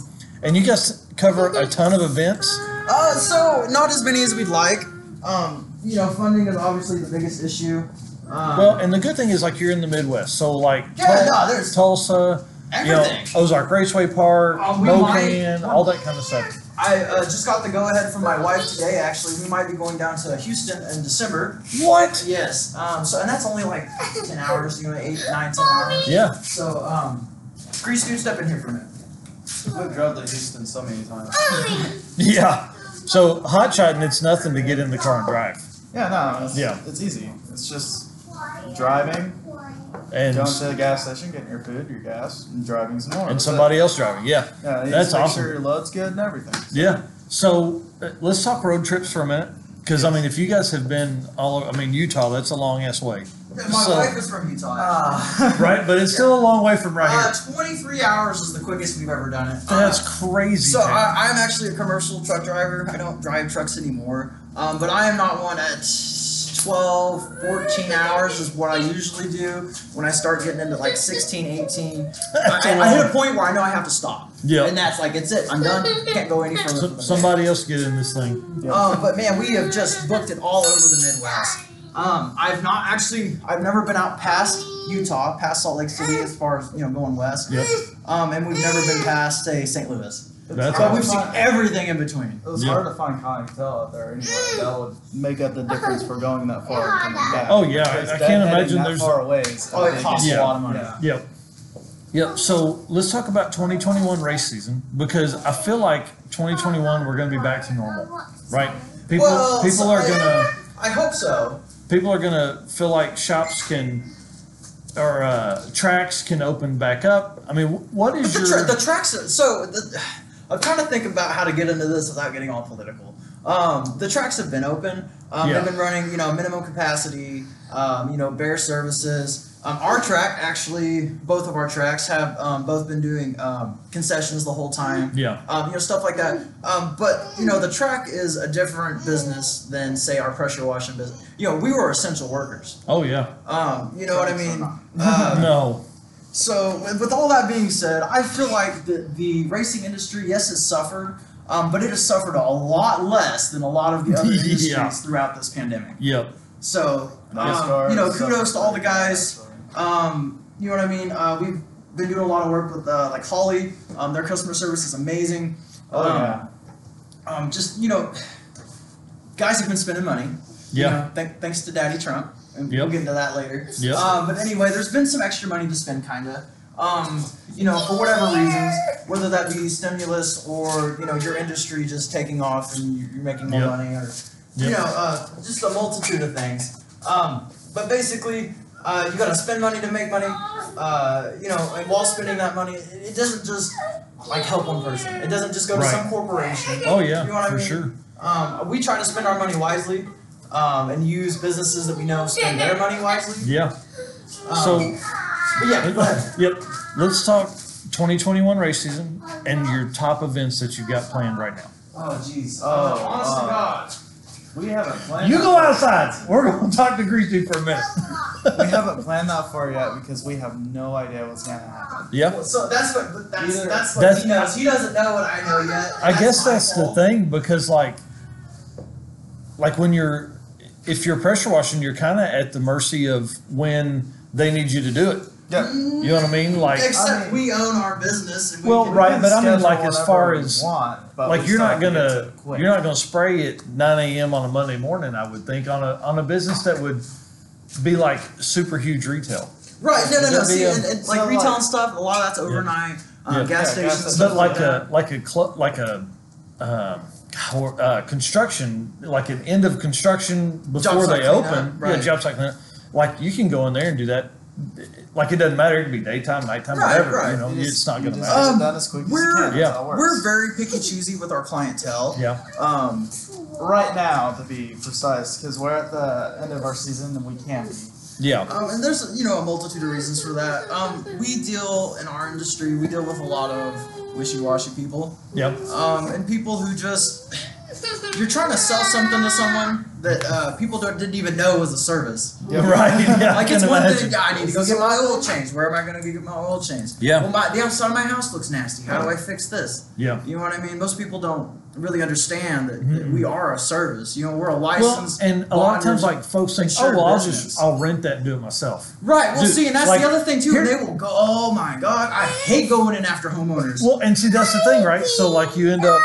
And you guys cover a ton of events. Uh, so not as many as we'd like. Um, you know, funding is obviously the biggest issue. Um, Well, and the good thing is like you're in the Midwest, so like Yeah, Tul- no, there's Tulsa, you know. Ozark Raceway Park, Oh, we Mo-Kan, all that kind of stuff. I uh, just got the go ahead from my wife today. Actually, we might be going down to Houston in December. What? Yes. Um, so and that's only like ten hours. You know, eight, nine, ten hours. Yeah. So um, Grease, dude, step in here for a minute. We've drove to Houston so many times. Yeah. So hot shotting, it's nothing to get in the car and drive. Yeah, no, it's, Yeah. it's easy. It's just driving, And going to the gas station, getting your food, your gas, and driving some more. and That's it. somebody else driving. Yeah. Yeah, That's just make awesome. sure your load's good and everything. Yeah. So uh, let's talk road trips for a minute. Because I mean, if you guys have been all, over, I mean, Utah, that's a long ass way, My So- wife is from Utah. Uh, [laughs] right? But it's still a long way from right Uh, here. 23 hours is the quickest we've ever done it. Uh, That's crazy. so. I, I'm actually a commercial truck driver. I don't drive trucks anymore. Um, but I am not one at 12, 14 hours is what I usually do. When I start getting into like 16, 18, That's I, a I hit a point where I know I have to stop. Yeah. And that's like, it's it. I'm done. Can't go any further. So- somebody else get in this thing. Um, but man, we have just booked it all over the Midwest. Um, I've not actually, I've never been out past Utah, past Salt Lake City, as far as you know, going west. Yep. Um, and we've never been past, say, St. Louis. That's But we've seen everything in between. It was Yeah. hard to find clientele out there anyway. That would make up the difference for going that far and coming back. Oh, yeah, I- Because I that- can't imagine that there's- far away. is Oh, it costs Yeah. a lot of money. Yeah. Yep. Yep. So let's talk about 2021 race season because I feel like 2021 we're going to be back to normal, right? People Well, people so are gonna I hope so. people are gonna feel like shops can or uh, tracks can open back up. I mean, what is The, your tra- the tracks. So the, I'm trying to think about how to get into this without getting all political. Um, the tracks have been open. Um, Yeah. They've been running, you know, minimum capacity. Um, you know, bare services. Um, our track actually, both of our tracks have um, both been doing um, concessions the whole time. yeah Um, you know, stuff like that. Um, but you know, the track is a different business than say our pressure washing business. You know, we were essential workers. oh yeah Um, you know what I mean? [laughs] Uh, no so, with, with all that being said, I feel like the, the racing industry, yes, has suffered, um, but it has suffered a lot less than a lot of the other [laughs] Yeah. industries throughout this pandemic. yep So, um, you know, kudos to all the guys. Um, you know what I mean? Uh, we've been doing a lot of work with uh, like Holley. Um, their customer service is amazing. Oh um, yeah. Um, just you know, guys have been spending money. You yeah know, th- thanks to Daddy Trump, and Yep. we'll get into that later. Yep. Um, but anyway, there's been some extra money to spend, kinda. Um, you know, for whatever reasons, whether that be stimulus or you know your industry just taking off and you- you're making more Yep. money, or you know, uh, just a multitude of things. Um, but basically, uh, you got to spend money to make money. Uh, you know, and while spending that money, it, it doesn't just like help one person. It doesn't just go to Right. some corporation. oh yeah You know what I for mean? sure Um, we try to spend our money wisely, um, and use businesses that we know spend their money wisely. yeah Um, so but yeah, go ahead. yep let's talk 2021 race season and your top events that you've got planned right now Oh jeez. Oh, Uh, to uh, God. We haven't planned. you that go far. outside we're going to talk to greasy for a minute [laughs] We haven't planned that far yet because we have no idea what's gonna happen. yeah Well, so that's what that's Either- that's what That's- he knows. He doesn't know what I know yet. I guess my that's the thing because like like when you're if you're pressure washing, you're kind of at the mercy of when they need you to do it. Yeah. You know what I mean? Like, Except I mean- we own our business. And we Well, can- right, but I mean, like, as far as- want, but like you're not have to get gonna to you're not gonna spray at 9 a.m. on a Monday morning. I would think on a on a business that would be like super huge retail. Right, no, no, no. See, a- and, and, So, like retail like- and stuff, a lot of that's overnight. Um, Yeah. Gas Yeah, stations, gas and stuff But like that. a like a cl- like a um, or, uh, construction, like an end of construction before Job site they cleanup, open, yeah, right. job site cleanup. Like you can go in there and do that. Like it doesn't matter. It can be daytime, nighttime, Right, whatever. right. You know, You just- it's not going to matter. Um, it done as quick we're- you can. Yeah. That's how it works. We're very picky choosy with our clientele. yeah, Um, right now, to be precise, because we're at the end of our season and we can be. yeah, um, and there's you know a multitude of reasons for that. Um, we deal in our industry. We deal with a lot of wishy-washy people. Yep. um, and people who just you're trying to sell something to someone that uh, people don't, didn't even know was a service. [laughs] right. Yeah, like it's one imagine. thing. I need to go get my oil changed. Where am I going to get my oil changed? Yeah. Well, my, the outside of my house looks nasty. How do I fix this? Yeah. You know what I mean? Most people don't really understand that, that Mhm. we are a service. You know, we're a Well, licensed. and a lot of times, like folks think, oh, well, I'll business. just I'll rent that and do it myself. right. Well, Dude, see, and that's like, the other thing too. they will go. Oh my god, I hate going in after homeowners. Well, and see, that's the thing, right? So, like, you end up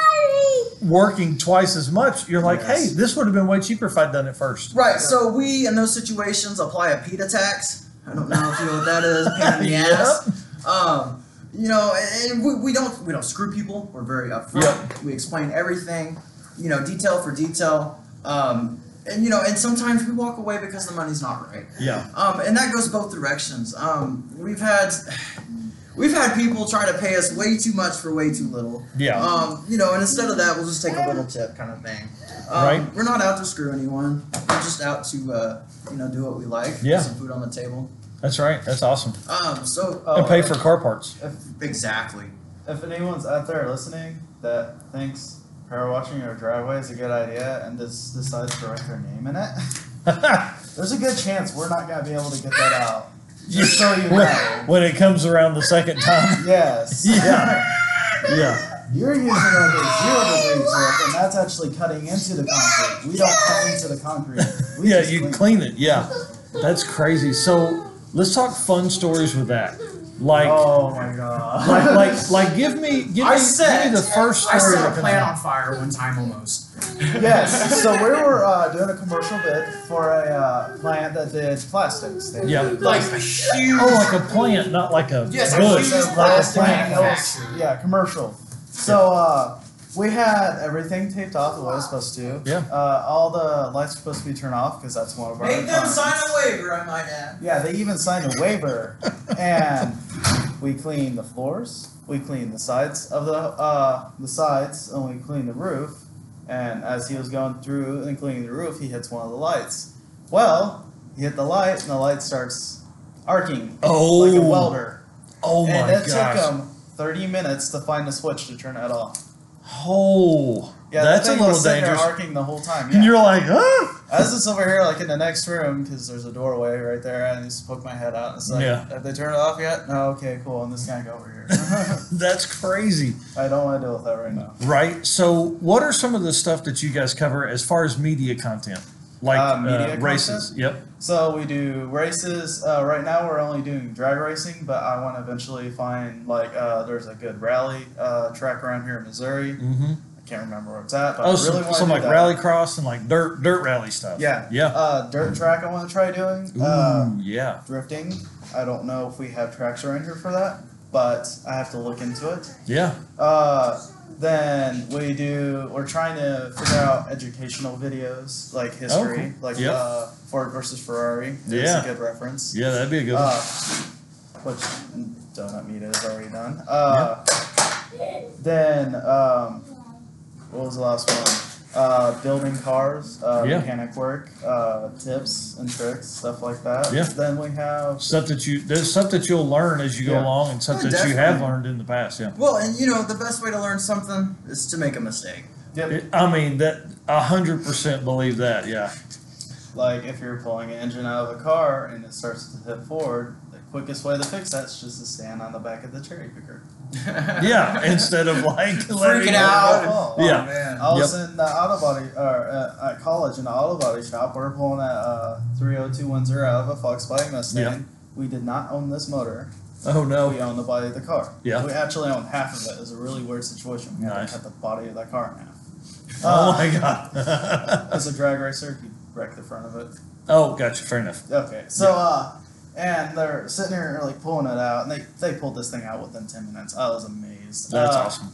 working twice as much. You're like, Yes. hey, this would have been way cheaper if I'd done it first. Right, so we in those situations apply a PITA tax. I don't know if you know what that is, [laughs] pain in the Yep. ass. Um, you know, and we, we don't we don't screw people. We're very upfront. We explain everything, you know, detail for detail. Um, and you know, and sometimes we walk away because the money's not right. Yeah. Um, and that goes both directions. Um, we've had we've had people try to pay us way too much for way too little. Yeah. Um, you know, and instead of that, we'll just take a little tip, kind of thing. Um, Right. We're not out to screw anyone. We're just out to, uh, you know, do what we like. Yeah. Put some food on the table. That's right. That's awesome. Um, so Oh, and pay for car parts. If, exactly. if anyone's out there listening that thinks power washing your driveway is a good idea and just decides to write their name in it, [laughs] there's a good chance we're not going to be able to get that out. Just so you when, know. when it comes around the second time. [laughs] Yes. [laughs] Yeah. Yeah. You're using like a zero degree tip, and that's actually cutting into the concrete. We don't cut into the concrete. We Yeah, just you clean it. Yeah. That's crazy. So let's talk fun stories with that. Like, Oh my god. like, like, like, give me, give me, I give me the first I story. set a plant on fire one time almost. yes. So we were uh, doing a commercial bid for a uh, plant that did plastics. They Yeah. did, Like a huge. Oh, like a plant, not like a Yes, a bush. huge So like a plastic plant. manufacturer. Yeah, commercial. So uh, we had everything taped off the way it's supposed to. Yeah. Uh, all the lights were supposed to be turned off because that's one of our. Make them requirements. sign a waiver, I might add. Yeah, they even signed a waiver, [laughs] and we cleaned the floors. We cleaned the sides of the uh, the sides, and we cleaned the roof. And as he was going through and cleaning the roof, he hits one of the lights. Well, he hit the light, and the light starts arcing Oh, like a welder. oh my gosh! and it took him 30 minutes to find a switch to turn it off. Oh, Yeah, that's that a little dangerous. arcing the whole time. And you're like, huh? I was just over here, like in the next room, because there's a doorway right there, and I just poke my head out. And it's like, Yeah. have they turned it off yet? No, okay, cool. And this guy go over here. [laughs] [laughs] That's crazy, I don't want to deal with that right now. right? So, what are some of the stuff that you guys cover as far as media content, like Uh, media uh, races? Yep. So we do races. Uh, right now, we're only doing drag racing, but I want to eventually find like uh, there's a good rally uh, track around here in Missouri. Mm-hmm. I can't remember where it's at, but Oh, I some, really want to some like that. rally cross and like dirt dirt rally stuff. Yeah. Yeah. Uh, dirt track. I want to try doing. Ooh, yeah. drifting. I don't know if we have tracks around here for that, but I have to look into it. Yeah. Uh, then we do. We're trying to figure out educational videos like history, cool. like Yep. uh, Ford versus Ferrari. Yeah. a good reference. Yeah, that'd be a good one. Uh, which donut meat is already done. Uh, Then um, what was the last one? Uh, building cars, uh, Yeah. mechanic work, uh, tips and tricks, stuff like that. Yeah. Then we have Stuff that you there's stuff that you'll learn as you go Yeah. along, and stuff Yeah, that you have definitely. learned in the past. Yeah. Well, and you know, the best way to learn something is to make a mistake. yep, It- I mean that a hundred percent believe that. Yeah. like if you're pulling an engine out of a car and it starts to hit forward, the quickest way to fix that's just to stand on the back of the cherry picker. Yeah, instead of like [laughs] Freaking out. go. Oh, Yeah. man. I was in the auto body, or uh, at college in the auto body shop. We are pulling that uh, 30210 out of a Fox Volkswagen Mustang. Yeah. We did not own this motor. Oh no! We no. owned the body of the car. Yeah. We actually owned half of it. It was a really weird situation. We had Nice. to cut the body of that car in half. Oh Uh, my god. As a drag racer, he wrecked the front of it. oh, gotcha. Fair enough. Okay, so uh, and they're sitting here like pulling it out, and they they pulled this thing out within ten minutes. I was amazed. That's Uh, awesome.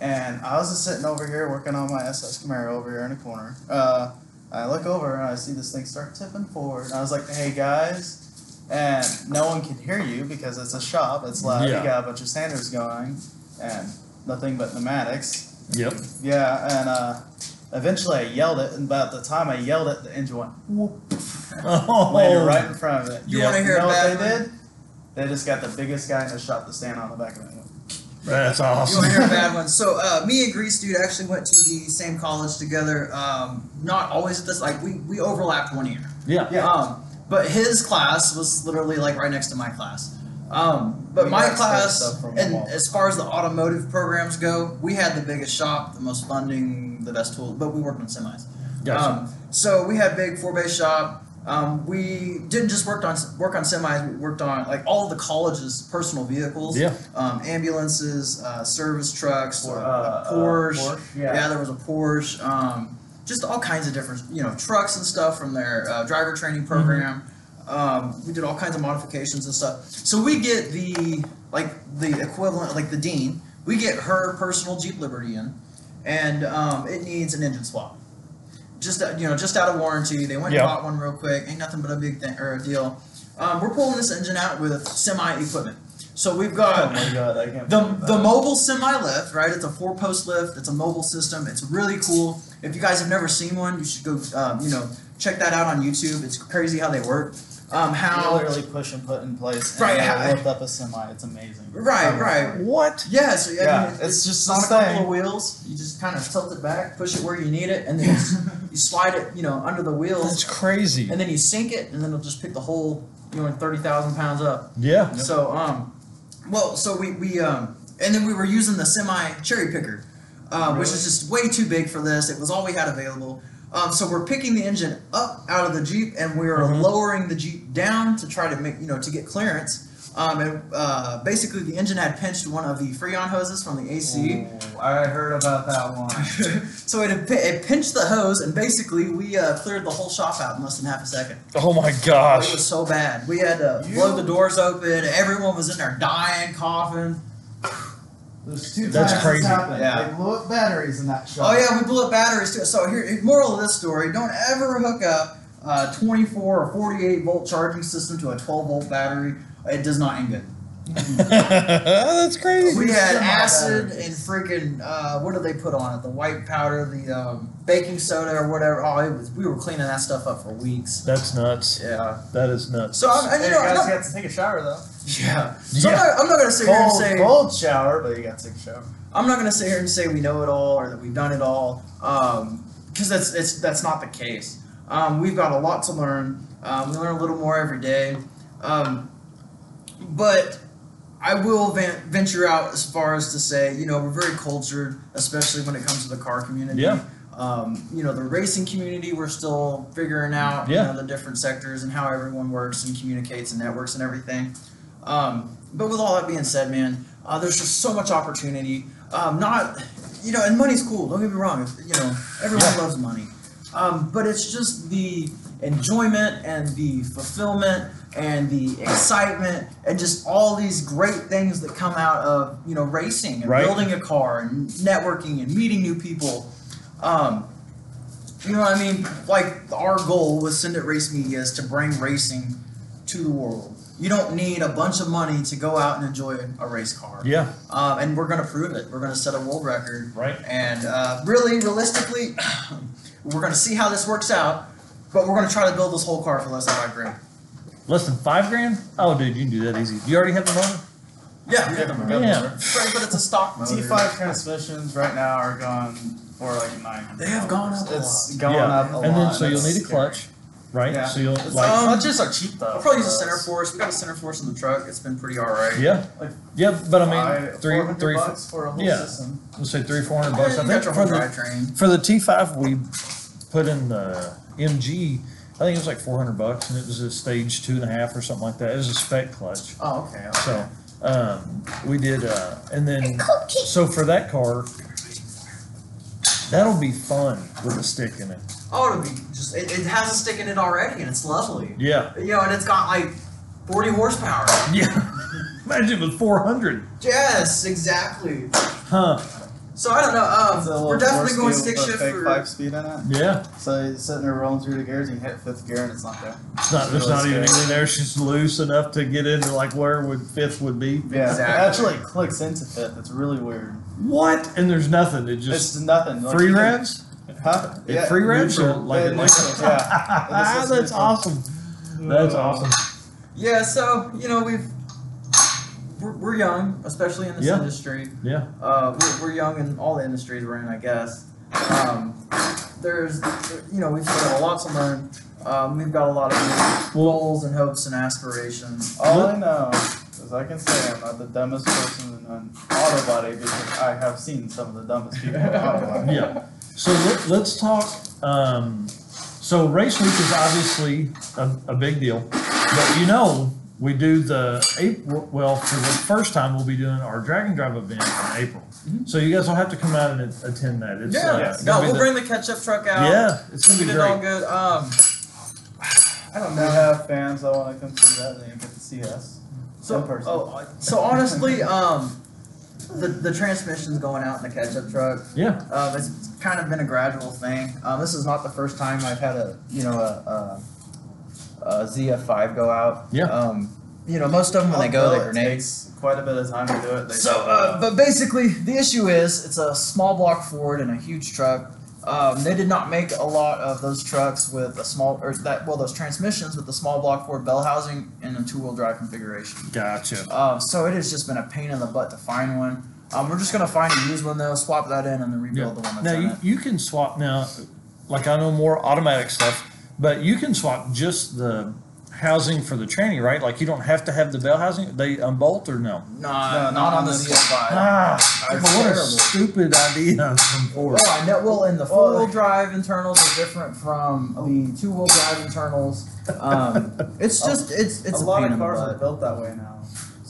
And I was just sitting over here working on my SS Camaro over here in the corner. Uh, I look over and I see this thing start tipping forward, and I was like, "Hey guys," and no one can hear you because it's a shop. It's loud. Yeah. You got a bunch of standards going, and nothing but pneumatics. Yep. Yeah, and uh, eventually I yelled it, and about the time I yelled it, the engine went whoop, [laughs] Oh, [laughs] landed right in front of it. You Yeah. want to hear You know a what bad they one? did? They just got the biggest guy in the shop to stand on the back of it. That's awesome. You awesome. want to hear a bad one? So, uh, me and Grease Dude actually went to the same college together. Um, not always at this, like, we, we overlapped one year. Yeah. Yeah. Um, but his class was literally like right next to my class. Um, but We my class, and as far as the automotive programs go, we had the biggest shop, the most funding, the best tools, but we worked on semis. Gotcha. Um, so we had big four bay shop. Um, we didn't just work on work on semis. We worked on like all of the college's personal vehicles. Yeah. Um, ambulances, uh, service trucks, Por- uh, uh, Porsche. Porsche, yeah. yeah. there was a Porsche. Um, just all kinds of different, you know, trucks and stuff from their uh, driver training Mm-hmm. Um, we did all kinds of modifications and stuff. So we get the like the equivalent, like the dean. We get her personal Jeep Liberty in, and um, it needs an engine swap. Just uh, you know, just out of warranty. They went Yeah. and bought one real quick. Ain't nothing but a big thing or a deal. Um, we're pulling this engine out with semi equipment. So we've Oh got my god, the the mobile semi lift, right? It's a four post lift. It's a mobile system. It's really cool. If you guys have never seen one, you should go. Um, you know, check that out on YouTube. It's crazy how they work. Um, You how literally push and put in place. Right, And how- they lift up a semi. It's amazing. right, Um, right. What? Yeah, so I Yeah, mean, it's just on this a couple thing. of wheels. You just kind of tilt it back, push it where you need it, and then you, slide it, you know, under the wheels, That's crazy. and then you sink it, and then it'll just pick the whole, you know, thirty thousand pounds up. Yeah. So um, well, so we we um, and then we were using the semi cherry picker, uh, which is just way too big for this. It was all we had available. Um, so we're picking the engine up out of the Jeep, and we are Mhm. lowering the Jeep down to try to make you know to get clearance. Um, and uh, basically, the engine had pinched one of the Freon hoses from the AC. Ooh, I heard about that one. [laughs] so it, it pinched the hose, and basically we uh, cleared the whole shop out in less than half a second. Oh my gosh! It was so bad. We had to You- blow the doors open. Everyone was in there dying, coughing. There's two That's times crazy. happened. Yeah. They blew up batteries in that shop. Oh yeah, we blew up batteries too. So here, moral of this story: don't ever hook up a 24 or 48 volt charging system to a 12 volt battery. It does not end good. [laughs] That's crazy. We had acid and freaking uh, what did they put on it? The white powder, the um, baking soda or whatever. Oh, it was. We were cleaning that stuff up for weeks. That's nuts. Yeah. That is nuts. So I'm, and, Hey, you know, you I'm guys not, got to take a shower though. Yeah. So Yeah. I'm, not, I'm not gonna sit here and say cold shower, but you got a shower. I'm not gonna sit here and say we know it all or that we've done it all, because that's it's that's not the case. Um, we've got a lot to learn. Um, we learn a little more every day, um, but I will ven- venture out as far as to say, you know, we're very cultured, especially when it comes to the car community. Yeah. Um, you know, the racing community, we're still figuring out, Yeah. you know, the different sectors and how everyone works and communicates and networks and everything. Um, but with all that being said, man, uh, there's just so much opportunity. Um, not, you know, and money's cool. Don't get me wrong. If, you know, everyone Yeah. loves money. Um, but it's just the enjoyment and the fulfillment and the excitement and just all these great things that come out of you know racing and Right. building a car and networking and meeting new people. Um, you know what I mean? Like our goal with Send It Race Media is to bring racing to the world. You don't need a bunch of money to go out and enjoy a race car. Yeah. Um, and we're going to prove it. We're going to set a world record. Right. And uh, really, realistically, [clears throat] we're going to see how this works out. But we're going to try to build this whole car for less than five grand. Less than five grand? Oh, dude, you can do that easy. You already have the motor? Yeah, we have Yeah. them. Yeah. Right, but it's a stock motor. T5 transmissions right now are gone for like nine. They have gone up a It's lot. yeah. up a and lot. then so you'll need a scary. clutch. Right? Yeah. So you'll It's like, Um, Clutches are cheap though. I'll probably use a Centerforce. We got a Centerforce in the truck. It's been pretty alright. yeah, Like yeah. But I mean, three, three, bucks for a whole yeah. system. let's say three, four hundred Yeah, bucks. I think for the drivetrain. for the T five we put in the MG. I think it was like four hundred bucks, and it was a stage two and a half or something like that. It was a spec clutch. Oh, okay. okay. So um, we did, uh, and then so for that car, that'll be fun with a stick in it. Oh, it'll be just it, it has a stick in it already, and it's lovely. Yeah, You know, and it's got like forty horsepower. yeah. [laughs] Imagine with four hundred, Yes, exactly. huh? So I don't know. Um, we're definitely going field stick shift for. five speed in it. Yeah, So you're sitting there rolling through the gears, and you hit fifth gear, and it's not there. it's not. There's Really not even scary. anything there. It's just loose enough to get into like where would fifth would be. Yeah, Exactly. it actually clicks into fifth. It's really weird. What? And there's nothing. It just it's nothing. Like, free you can- revs. Huh? It free revs or like Yeah, it like yeah. [laughs] ah, It's that's awesome. That's awesome. Yeah, so you know we've we're, we're young, especially in this Yeah. industry. Yeah. Uh, we're, we're young in all the industries we're in, I guess. Um, there's, you know, we've got a lot to learn. Um, we've got a lot of goals and hopes and aspirations. All I know is I can say I'm not the dumbest person in an auto body because I have seen some of the dumbest people in auto body. [laughs] Yeah. So let, let's talk. Um, so race week is obviously a, a big deal, but you know we do the April. Well, for the first time, we'll be doing our drag and drive event in April. So you guys will have to come out and attend that. It's, uh, Yeah, gonna no, be we'll the- bring the ketchup truck out. Yeah, it's gonna be Get it all good. Um, I don't We know. have fans that want to come see that, and they get to see us. So, in person. oh, so honestly, um, the the transmission's going out in the ketchup truck. Yeah. Um, it's kind of been a gradual thing. Um, this is not the first time I've had a you know a, a, a ZF5 go out. Yeah. Um, you know most of them when they go they it grenade. takes quite a bit of time to do it. They So, uh, but basically, the issue is it's a small block Ford and a huge truck. Um, they did not make a lot of those trucks with a small, or that well, those transmissions with the small block Ford bell housing and a two-wheel drive configuration. Gotcha. Um, so it has just been a pain in the butt to find one. Um, we're just gonna find a used one though, swap that in, and then rebuild the one that's Now in you, it. you can swap now. Like I know more automatic stuff, but you can swap just the housing for the tranny, right? Like you don't have to have the bell housing. They unbolt or no? Nah, not, on the ZF5. Ah, That's what a terrible. stupid idea from Ford. Oh, I know. Well, and the Well, four-wheel drive internals are different from the two-wheel drive internals. Um, [laughs] it's just it's it's a a, lot pain of in the cars butt. are built that way now.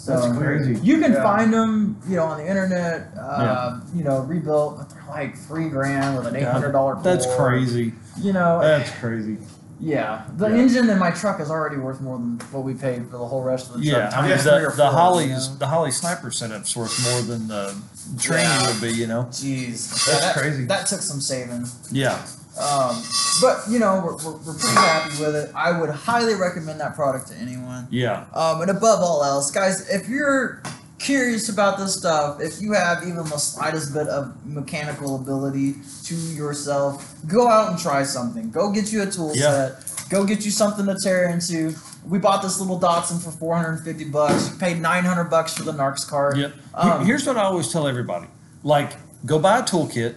So That's crazy. You can Yeah. find them, you know, on the internet. Uh, You know, rebuilt, but they're like three grand with an eight hundred dollar. That's crazy. You know, That's crazy. yeah. The Yeah. engine in my truck is already worth more than what we paid for the whole rest of the Yeah, truck. I mean the, the Holley's the Holley Sniper setup's worth more than the training Yeah. would be. You know. Jeez, That's that, crazy. That took some saving. Yeah. Um, but you know, we're, we're, we're pretty happy with it. I would highly recommend that product to anyone. Yeah. Um, and above all else, guys, if you're curious about this stuff, if you have even the slightest bit of mechanical ability to yourself, go out and try something. Go get you a tool Yeah. set. Go get you something to tear into. We bought this little Datsun for 450 bucks. Paid 900 bucks for the Narcs cart. Yep. Um, Here's what I always tell everybody: like, go buy a toolkit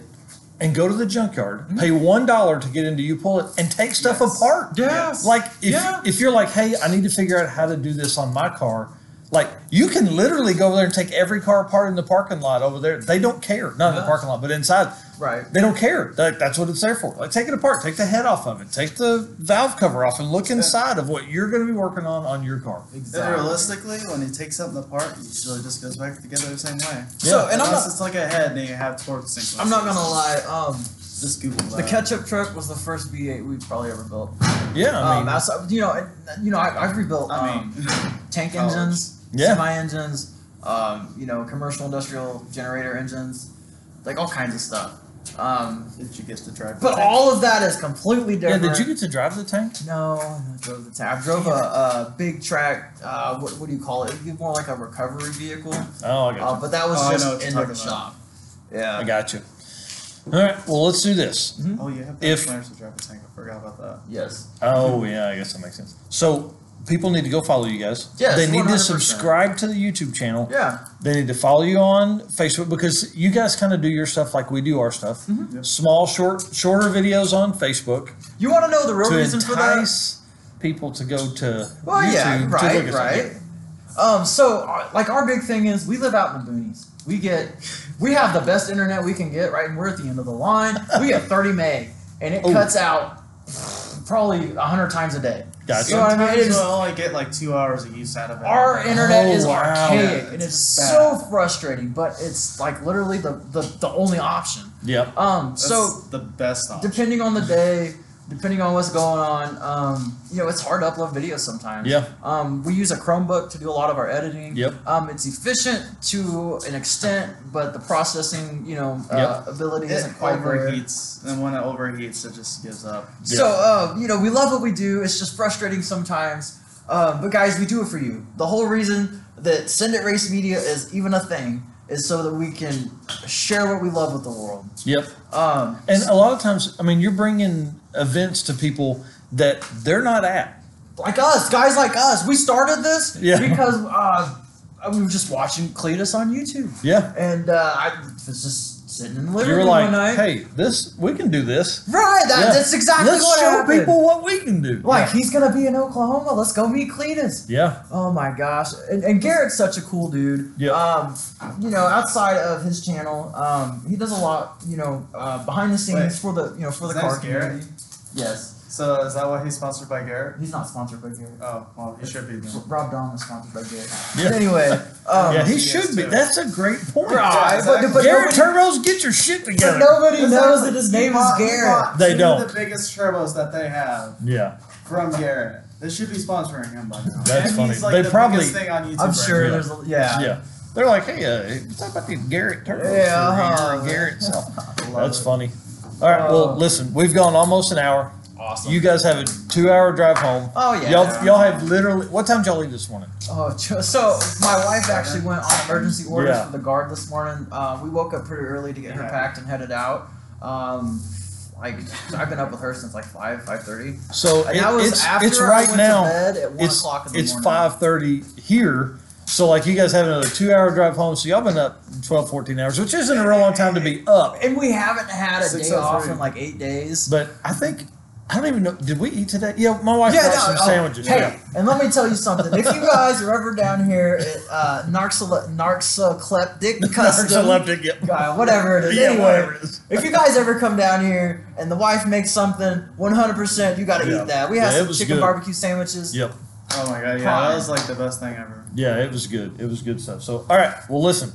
and go to the junkyard. Mm-hmm. Pay one dollar to get into you pull it and take stuff Yes. apart. Yes. Like if Yeah. if you're like, hey, I need to figure out how to do this on my car. Like you can literally go over there and take every car apart in the parking lot over there. They don't care. Not in the parking lot, but inside. Right. They don't care. That, that's what it's there for. Like take it apart, take the head off of it, take the valve cover off, and look inside of what you're going to be working on on your car. And realistically, when you take something apart, it usually just goes back together the same way. So, and I'm Unless not, it's like a head and you have torque sync. I'm not gonna lie. Um, Just Google that. the ketchup truck was the first V8 we've probably ever built. Yeah, I um, mean, that's, you know, you know, I, I've rebuilt I um, mean, [laughs] tank college. engines, Yeah. semi engines, um, you know, commercial industrial generator engines, like all kinds of stuff. Um, did you get to drive? but all of that is completely different. yeah. Did you get to drive the tank? No, I drove the tank. I drove a, a big track. Uh, what, what do you call it? It'd be more like a recovery vehicle. Oh, I got Uh, but that was Oh, just what you're the shop. you. I got you. All right. Well, let's do this. Oh, you have If- if, players to drive a tank. I forgot about that. Yes. Oh yeah, I guess that makes sense. So people need to go follow you guys. Yes, they need to 100%. subscribe to the YouTube channel. Yeah. They need to follow you on Facebook because you guys kind of do your stuff like we do our stuff. Mm-hmm. Yep. Small, short, shorter videos on Facebook You want to know the real to reason for that? entice people to go to Well, YouTube yeah, to right, look at right. Um, so uh, like our big thing is we live out in the boonies. We get, we have the best internet we can get, right? And we're at the end of the line. We get 30 meg, and it Oh. cuts out probably hundred times a day. Gotcha. You know what I mean? It Sometimes only get like two hours of use out of it. Our internet Oh, is wow. archaic, Yeah, and it's it's so frustrating. But it's like literally the the, the only option. Yep. Um, That's so the best option. depending on the day, depending on what's going on, um, you know, it's hard to upload videos sometimes. Yeah. Um, we use a Chromebook to do a lot of our editing. Yep. Um, it's efficient to an extent, but the processing, you know, uh, Yep. ability it isn't quite there. overheats, and when it overheats, it just gives up. So, uh, you know, we love what we do. It's just frustrating sometimes. Um, but guys, we do it for you. The whole reason that Send It Race Media is even a thing is so that we can share what we love with the world. Yep. Um, And a lot of times, I mean, you're bringing events to people that they're not at. like us, guys like us, we started this Yeah. because uh, we were just watching Cleetus on YouTube, Yeah. and uh, I was just sitting in the living You were room like, one night. hey, this we can do this. right, that, Yeah. that's exactly Let's what show happened. people what we can do. like he's gonna be in Oklahoma. Let's go meet Cleetus. yeah. Oh my gosh! And, and Garrett's such a cool dude. Yeah. Um, you know, outside of his channel, um, he does a lot. You know, uh, behind the scenes Wait. for the you know for the His car name's community. Yes, So is that why he's sponsored by Garrett? he's not sponsored by Garrett. Oh, well, he should be. Then. Rob Dahm is sponsored by Garrett. Yeah. But anyway, um, yeah, he he should be. too. That's a great point. Right, Yeah, but, exactly. but Garrett nobody, Turbos, get your shit but together. nobody knows that his name is bought- he Garrett. They two don't. the biggest turbos that they have yeah. from Garrett. They should be sponsoring him by now. That's and funny. He's like They the probably- biggest thing on YouTube. I'm right sure Yeah. there's a, yeah. Yeah. They're like, hey, uh, talk about the Garrett Turbos. Yeah, for uh-huh. Garrett. So, [laughs] that's it. funny. All right. Well, Uh, listen, we've gone almost an hour. Awesome. You guys have a two-hour drive home. oh yeah. Y'all, y'all have literally. What time did y'all leave this morning? Oh, [laughs] so my wife actually went on emergency orders Yeah. for the guard this morning. Uh, we woke up pretty early to get her packed and headed out. Um, like I've been up with her since like five, five thirty. So it- was it's after it's I right went now. to bed at one It's o'clock in the it's five thirty here. So like you guys have another two-hour drive home. So y'all been up 12, 14 hours, which isn't a real long time to be up. and we haven't had a Six day oh off in like eight days. But I think I don't even know. Did we eat today? Yeah, my wife yeah, brought no, some oh, sandwiches. Hey, Yeah. and let me tell you something. If you guys are ever down here at uh, Narxole- Narxocleptic [laughs] Custom, Narcoleptic, yeah. guy, whatever it is. Yeah, anyway, whatever it is. if you guys ever come down here and the wife makes something, 100% you got to Yeah. eat that. We Yeah, had it some chicken good. barbecue sandwiches. Yep. Oh my god, yeah, Fine. that was like the best thing ever. Yeah, it was good. It was good stuff. So, all right. Well, listen.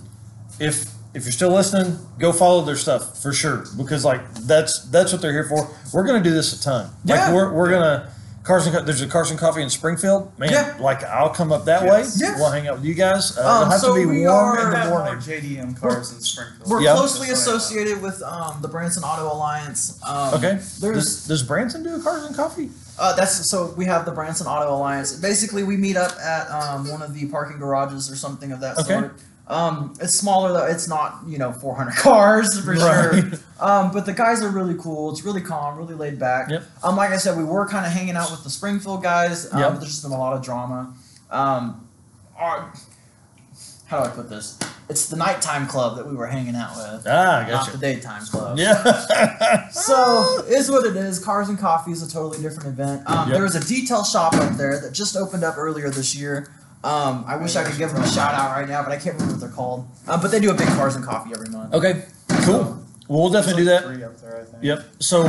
If if you're still listening, go follow their stuff for sure because like that's that's what they're here for. We're gonna do this a ton. Like Yeah. we're we're gonna Carson. There's a Cars and Coffee in Springfield. Man, Yeah. like I'll come up that Yes. way. Yeah. We'll hang out with you guys. Uh, Um, it'll have so to be we warm are- in the morning. JDM cars in Springfield. We're Yeah. closely Just so you know. associated with um, the Branson Auto Alliance. Um, Okay. There's Does, does Branson do a Cars and Coffee? Uh, that's so we have the Branson Auto Alliance. Basically, we meet up at um, one of the parking garages or something of that Okay. sort. Um, it's smaller though. It's not you know 400 [laughs] cars for sure. Um, but the guys are really cool. It's really calm, really laid back. Yep. Um, like I said, we were kind of hanging out with the Springfield guys. Um, Yep. There's just been a lot of drama. Um, our, how do I put this? It's the nighttime club that we were hanging out with, Ah, not gotcha. the daytime club. Yeah. [laughs] So is what it is. Cars and Coffee is a totally different event. Um, Yep. There was a detail shop up there that just opened up earlier this year. Um, I wish I could give them a shout out right now, but I can't remember what they're called. Uh, but they do a big Cars and Coffee every month. okay. Cool. Well, we'll definitely do that. like Three up there, I think. Yep. So,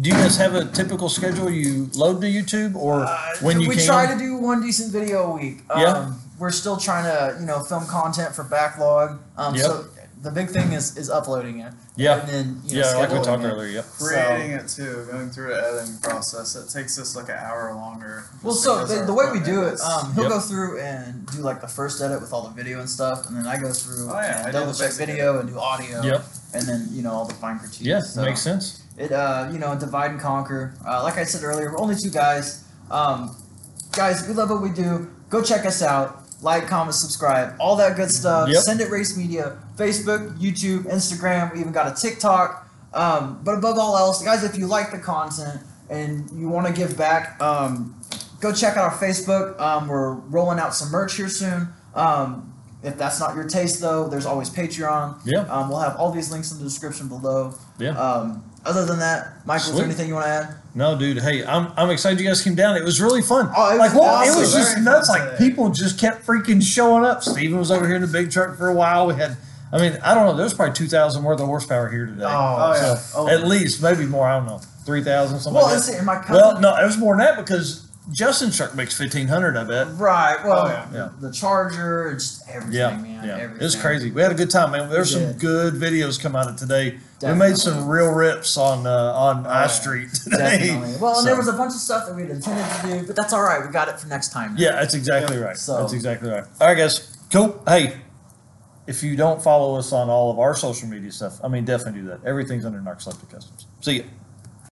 do you guys have a typical schedule? You load to YouTube, or Uh, when you we can? try to do one decent video a week. Um, Yeah. We're still trying to, you know, film content for backlog. Um, Yep. So the big thing is is uploading it. Yeah. And then you know, yeah, like we talked it. earlier. Yep. Creating it too, going through the editing process, it takes us like an hour longer. Well, so the, the way we do it, is- um, he'll Yep. go through and do like the first edit with all the video and stuff, and then I go through Oh, yeah, and do double check basic video and do audio, Yep. and then you know all the fine critiques. Yeah, so makes sense. It uh, you know, divide and conquer. Uh, like I said earlier, we're only two guys. Um, guys, we love what we do. Go check us out. Like, comment, subscribe, all that good stuff. Yep. Send it Race Media, Facebook, YouTube, Instagram. We even got a TikTok. Um, but above all else, guys, if you like the content and you want to give back, um, go check out our Facebook. Um, we're rolling out some merch here soon. Um, if that's not your taste, though, there's always Patreon. Yeah. Um, we'll have all these links in the description below. Yeah. Other than that, Michael, is there anything you want to add? No, dude. Hey, I'm I'm excited you guys came down. It was really fun. Oh, it like was well, it was just Very nuts. Like people just kept freaking showing up. Steven was over here in the big truck for a while. We had, I mean, I don't know. There's probably two thousand worth of horsepower here today. Oh, yeah. So, Oh. at least maybe more. I don't know, three thousand something. Well, like that. see. My cousin. Well, no, it was more than that because Justin's truck makes fifteen hundred. I bet. Right. Well, Oh, yeah. Yeah. the charger, just everything, Yeah, man. yeah, Everything. it was crazy. We had a good time, man. There's some good videos come out of today. We made some real rips on uh, on I yeah. Street [laughs] today. Definitely. Well, and So- there was a bunch of stuff that we had intended to do, but that's all right. We got it for next time. Yeah, that's exactly right. So- That's exactly right. All right, guys. Cool. Hey, if you don't follow us on all of our social media stuff, I mean, definitely do that. Everything's under Narcoleptic Customs. See ya.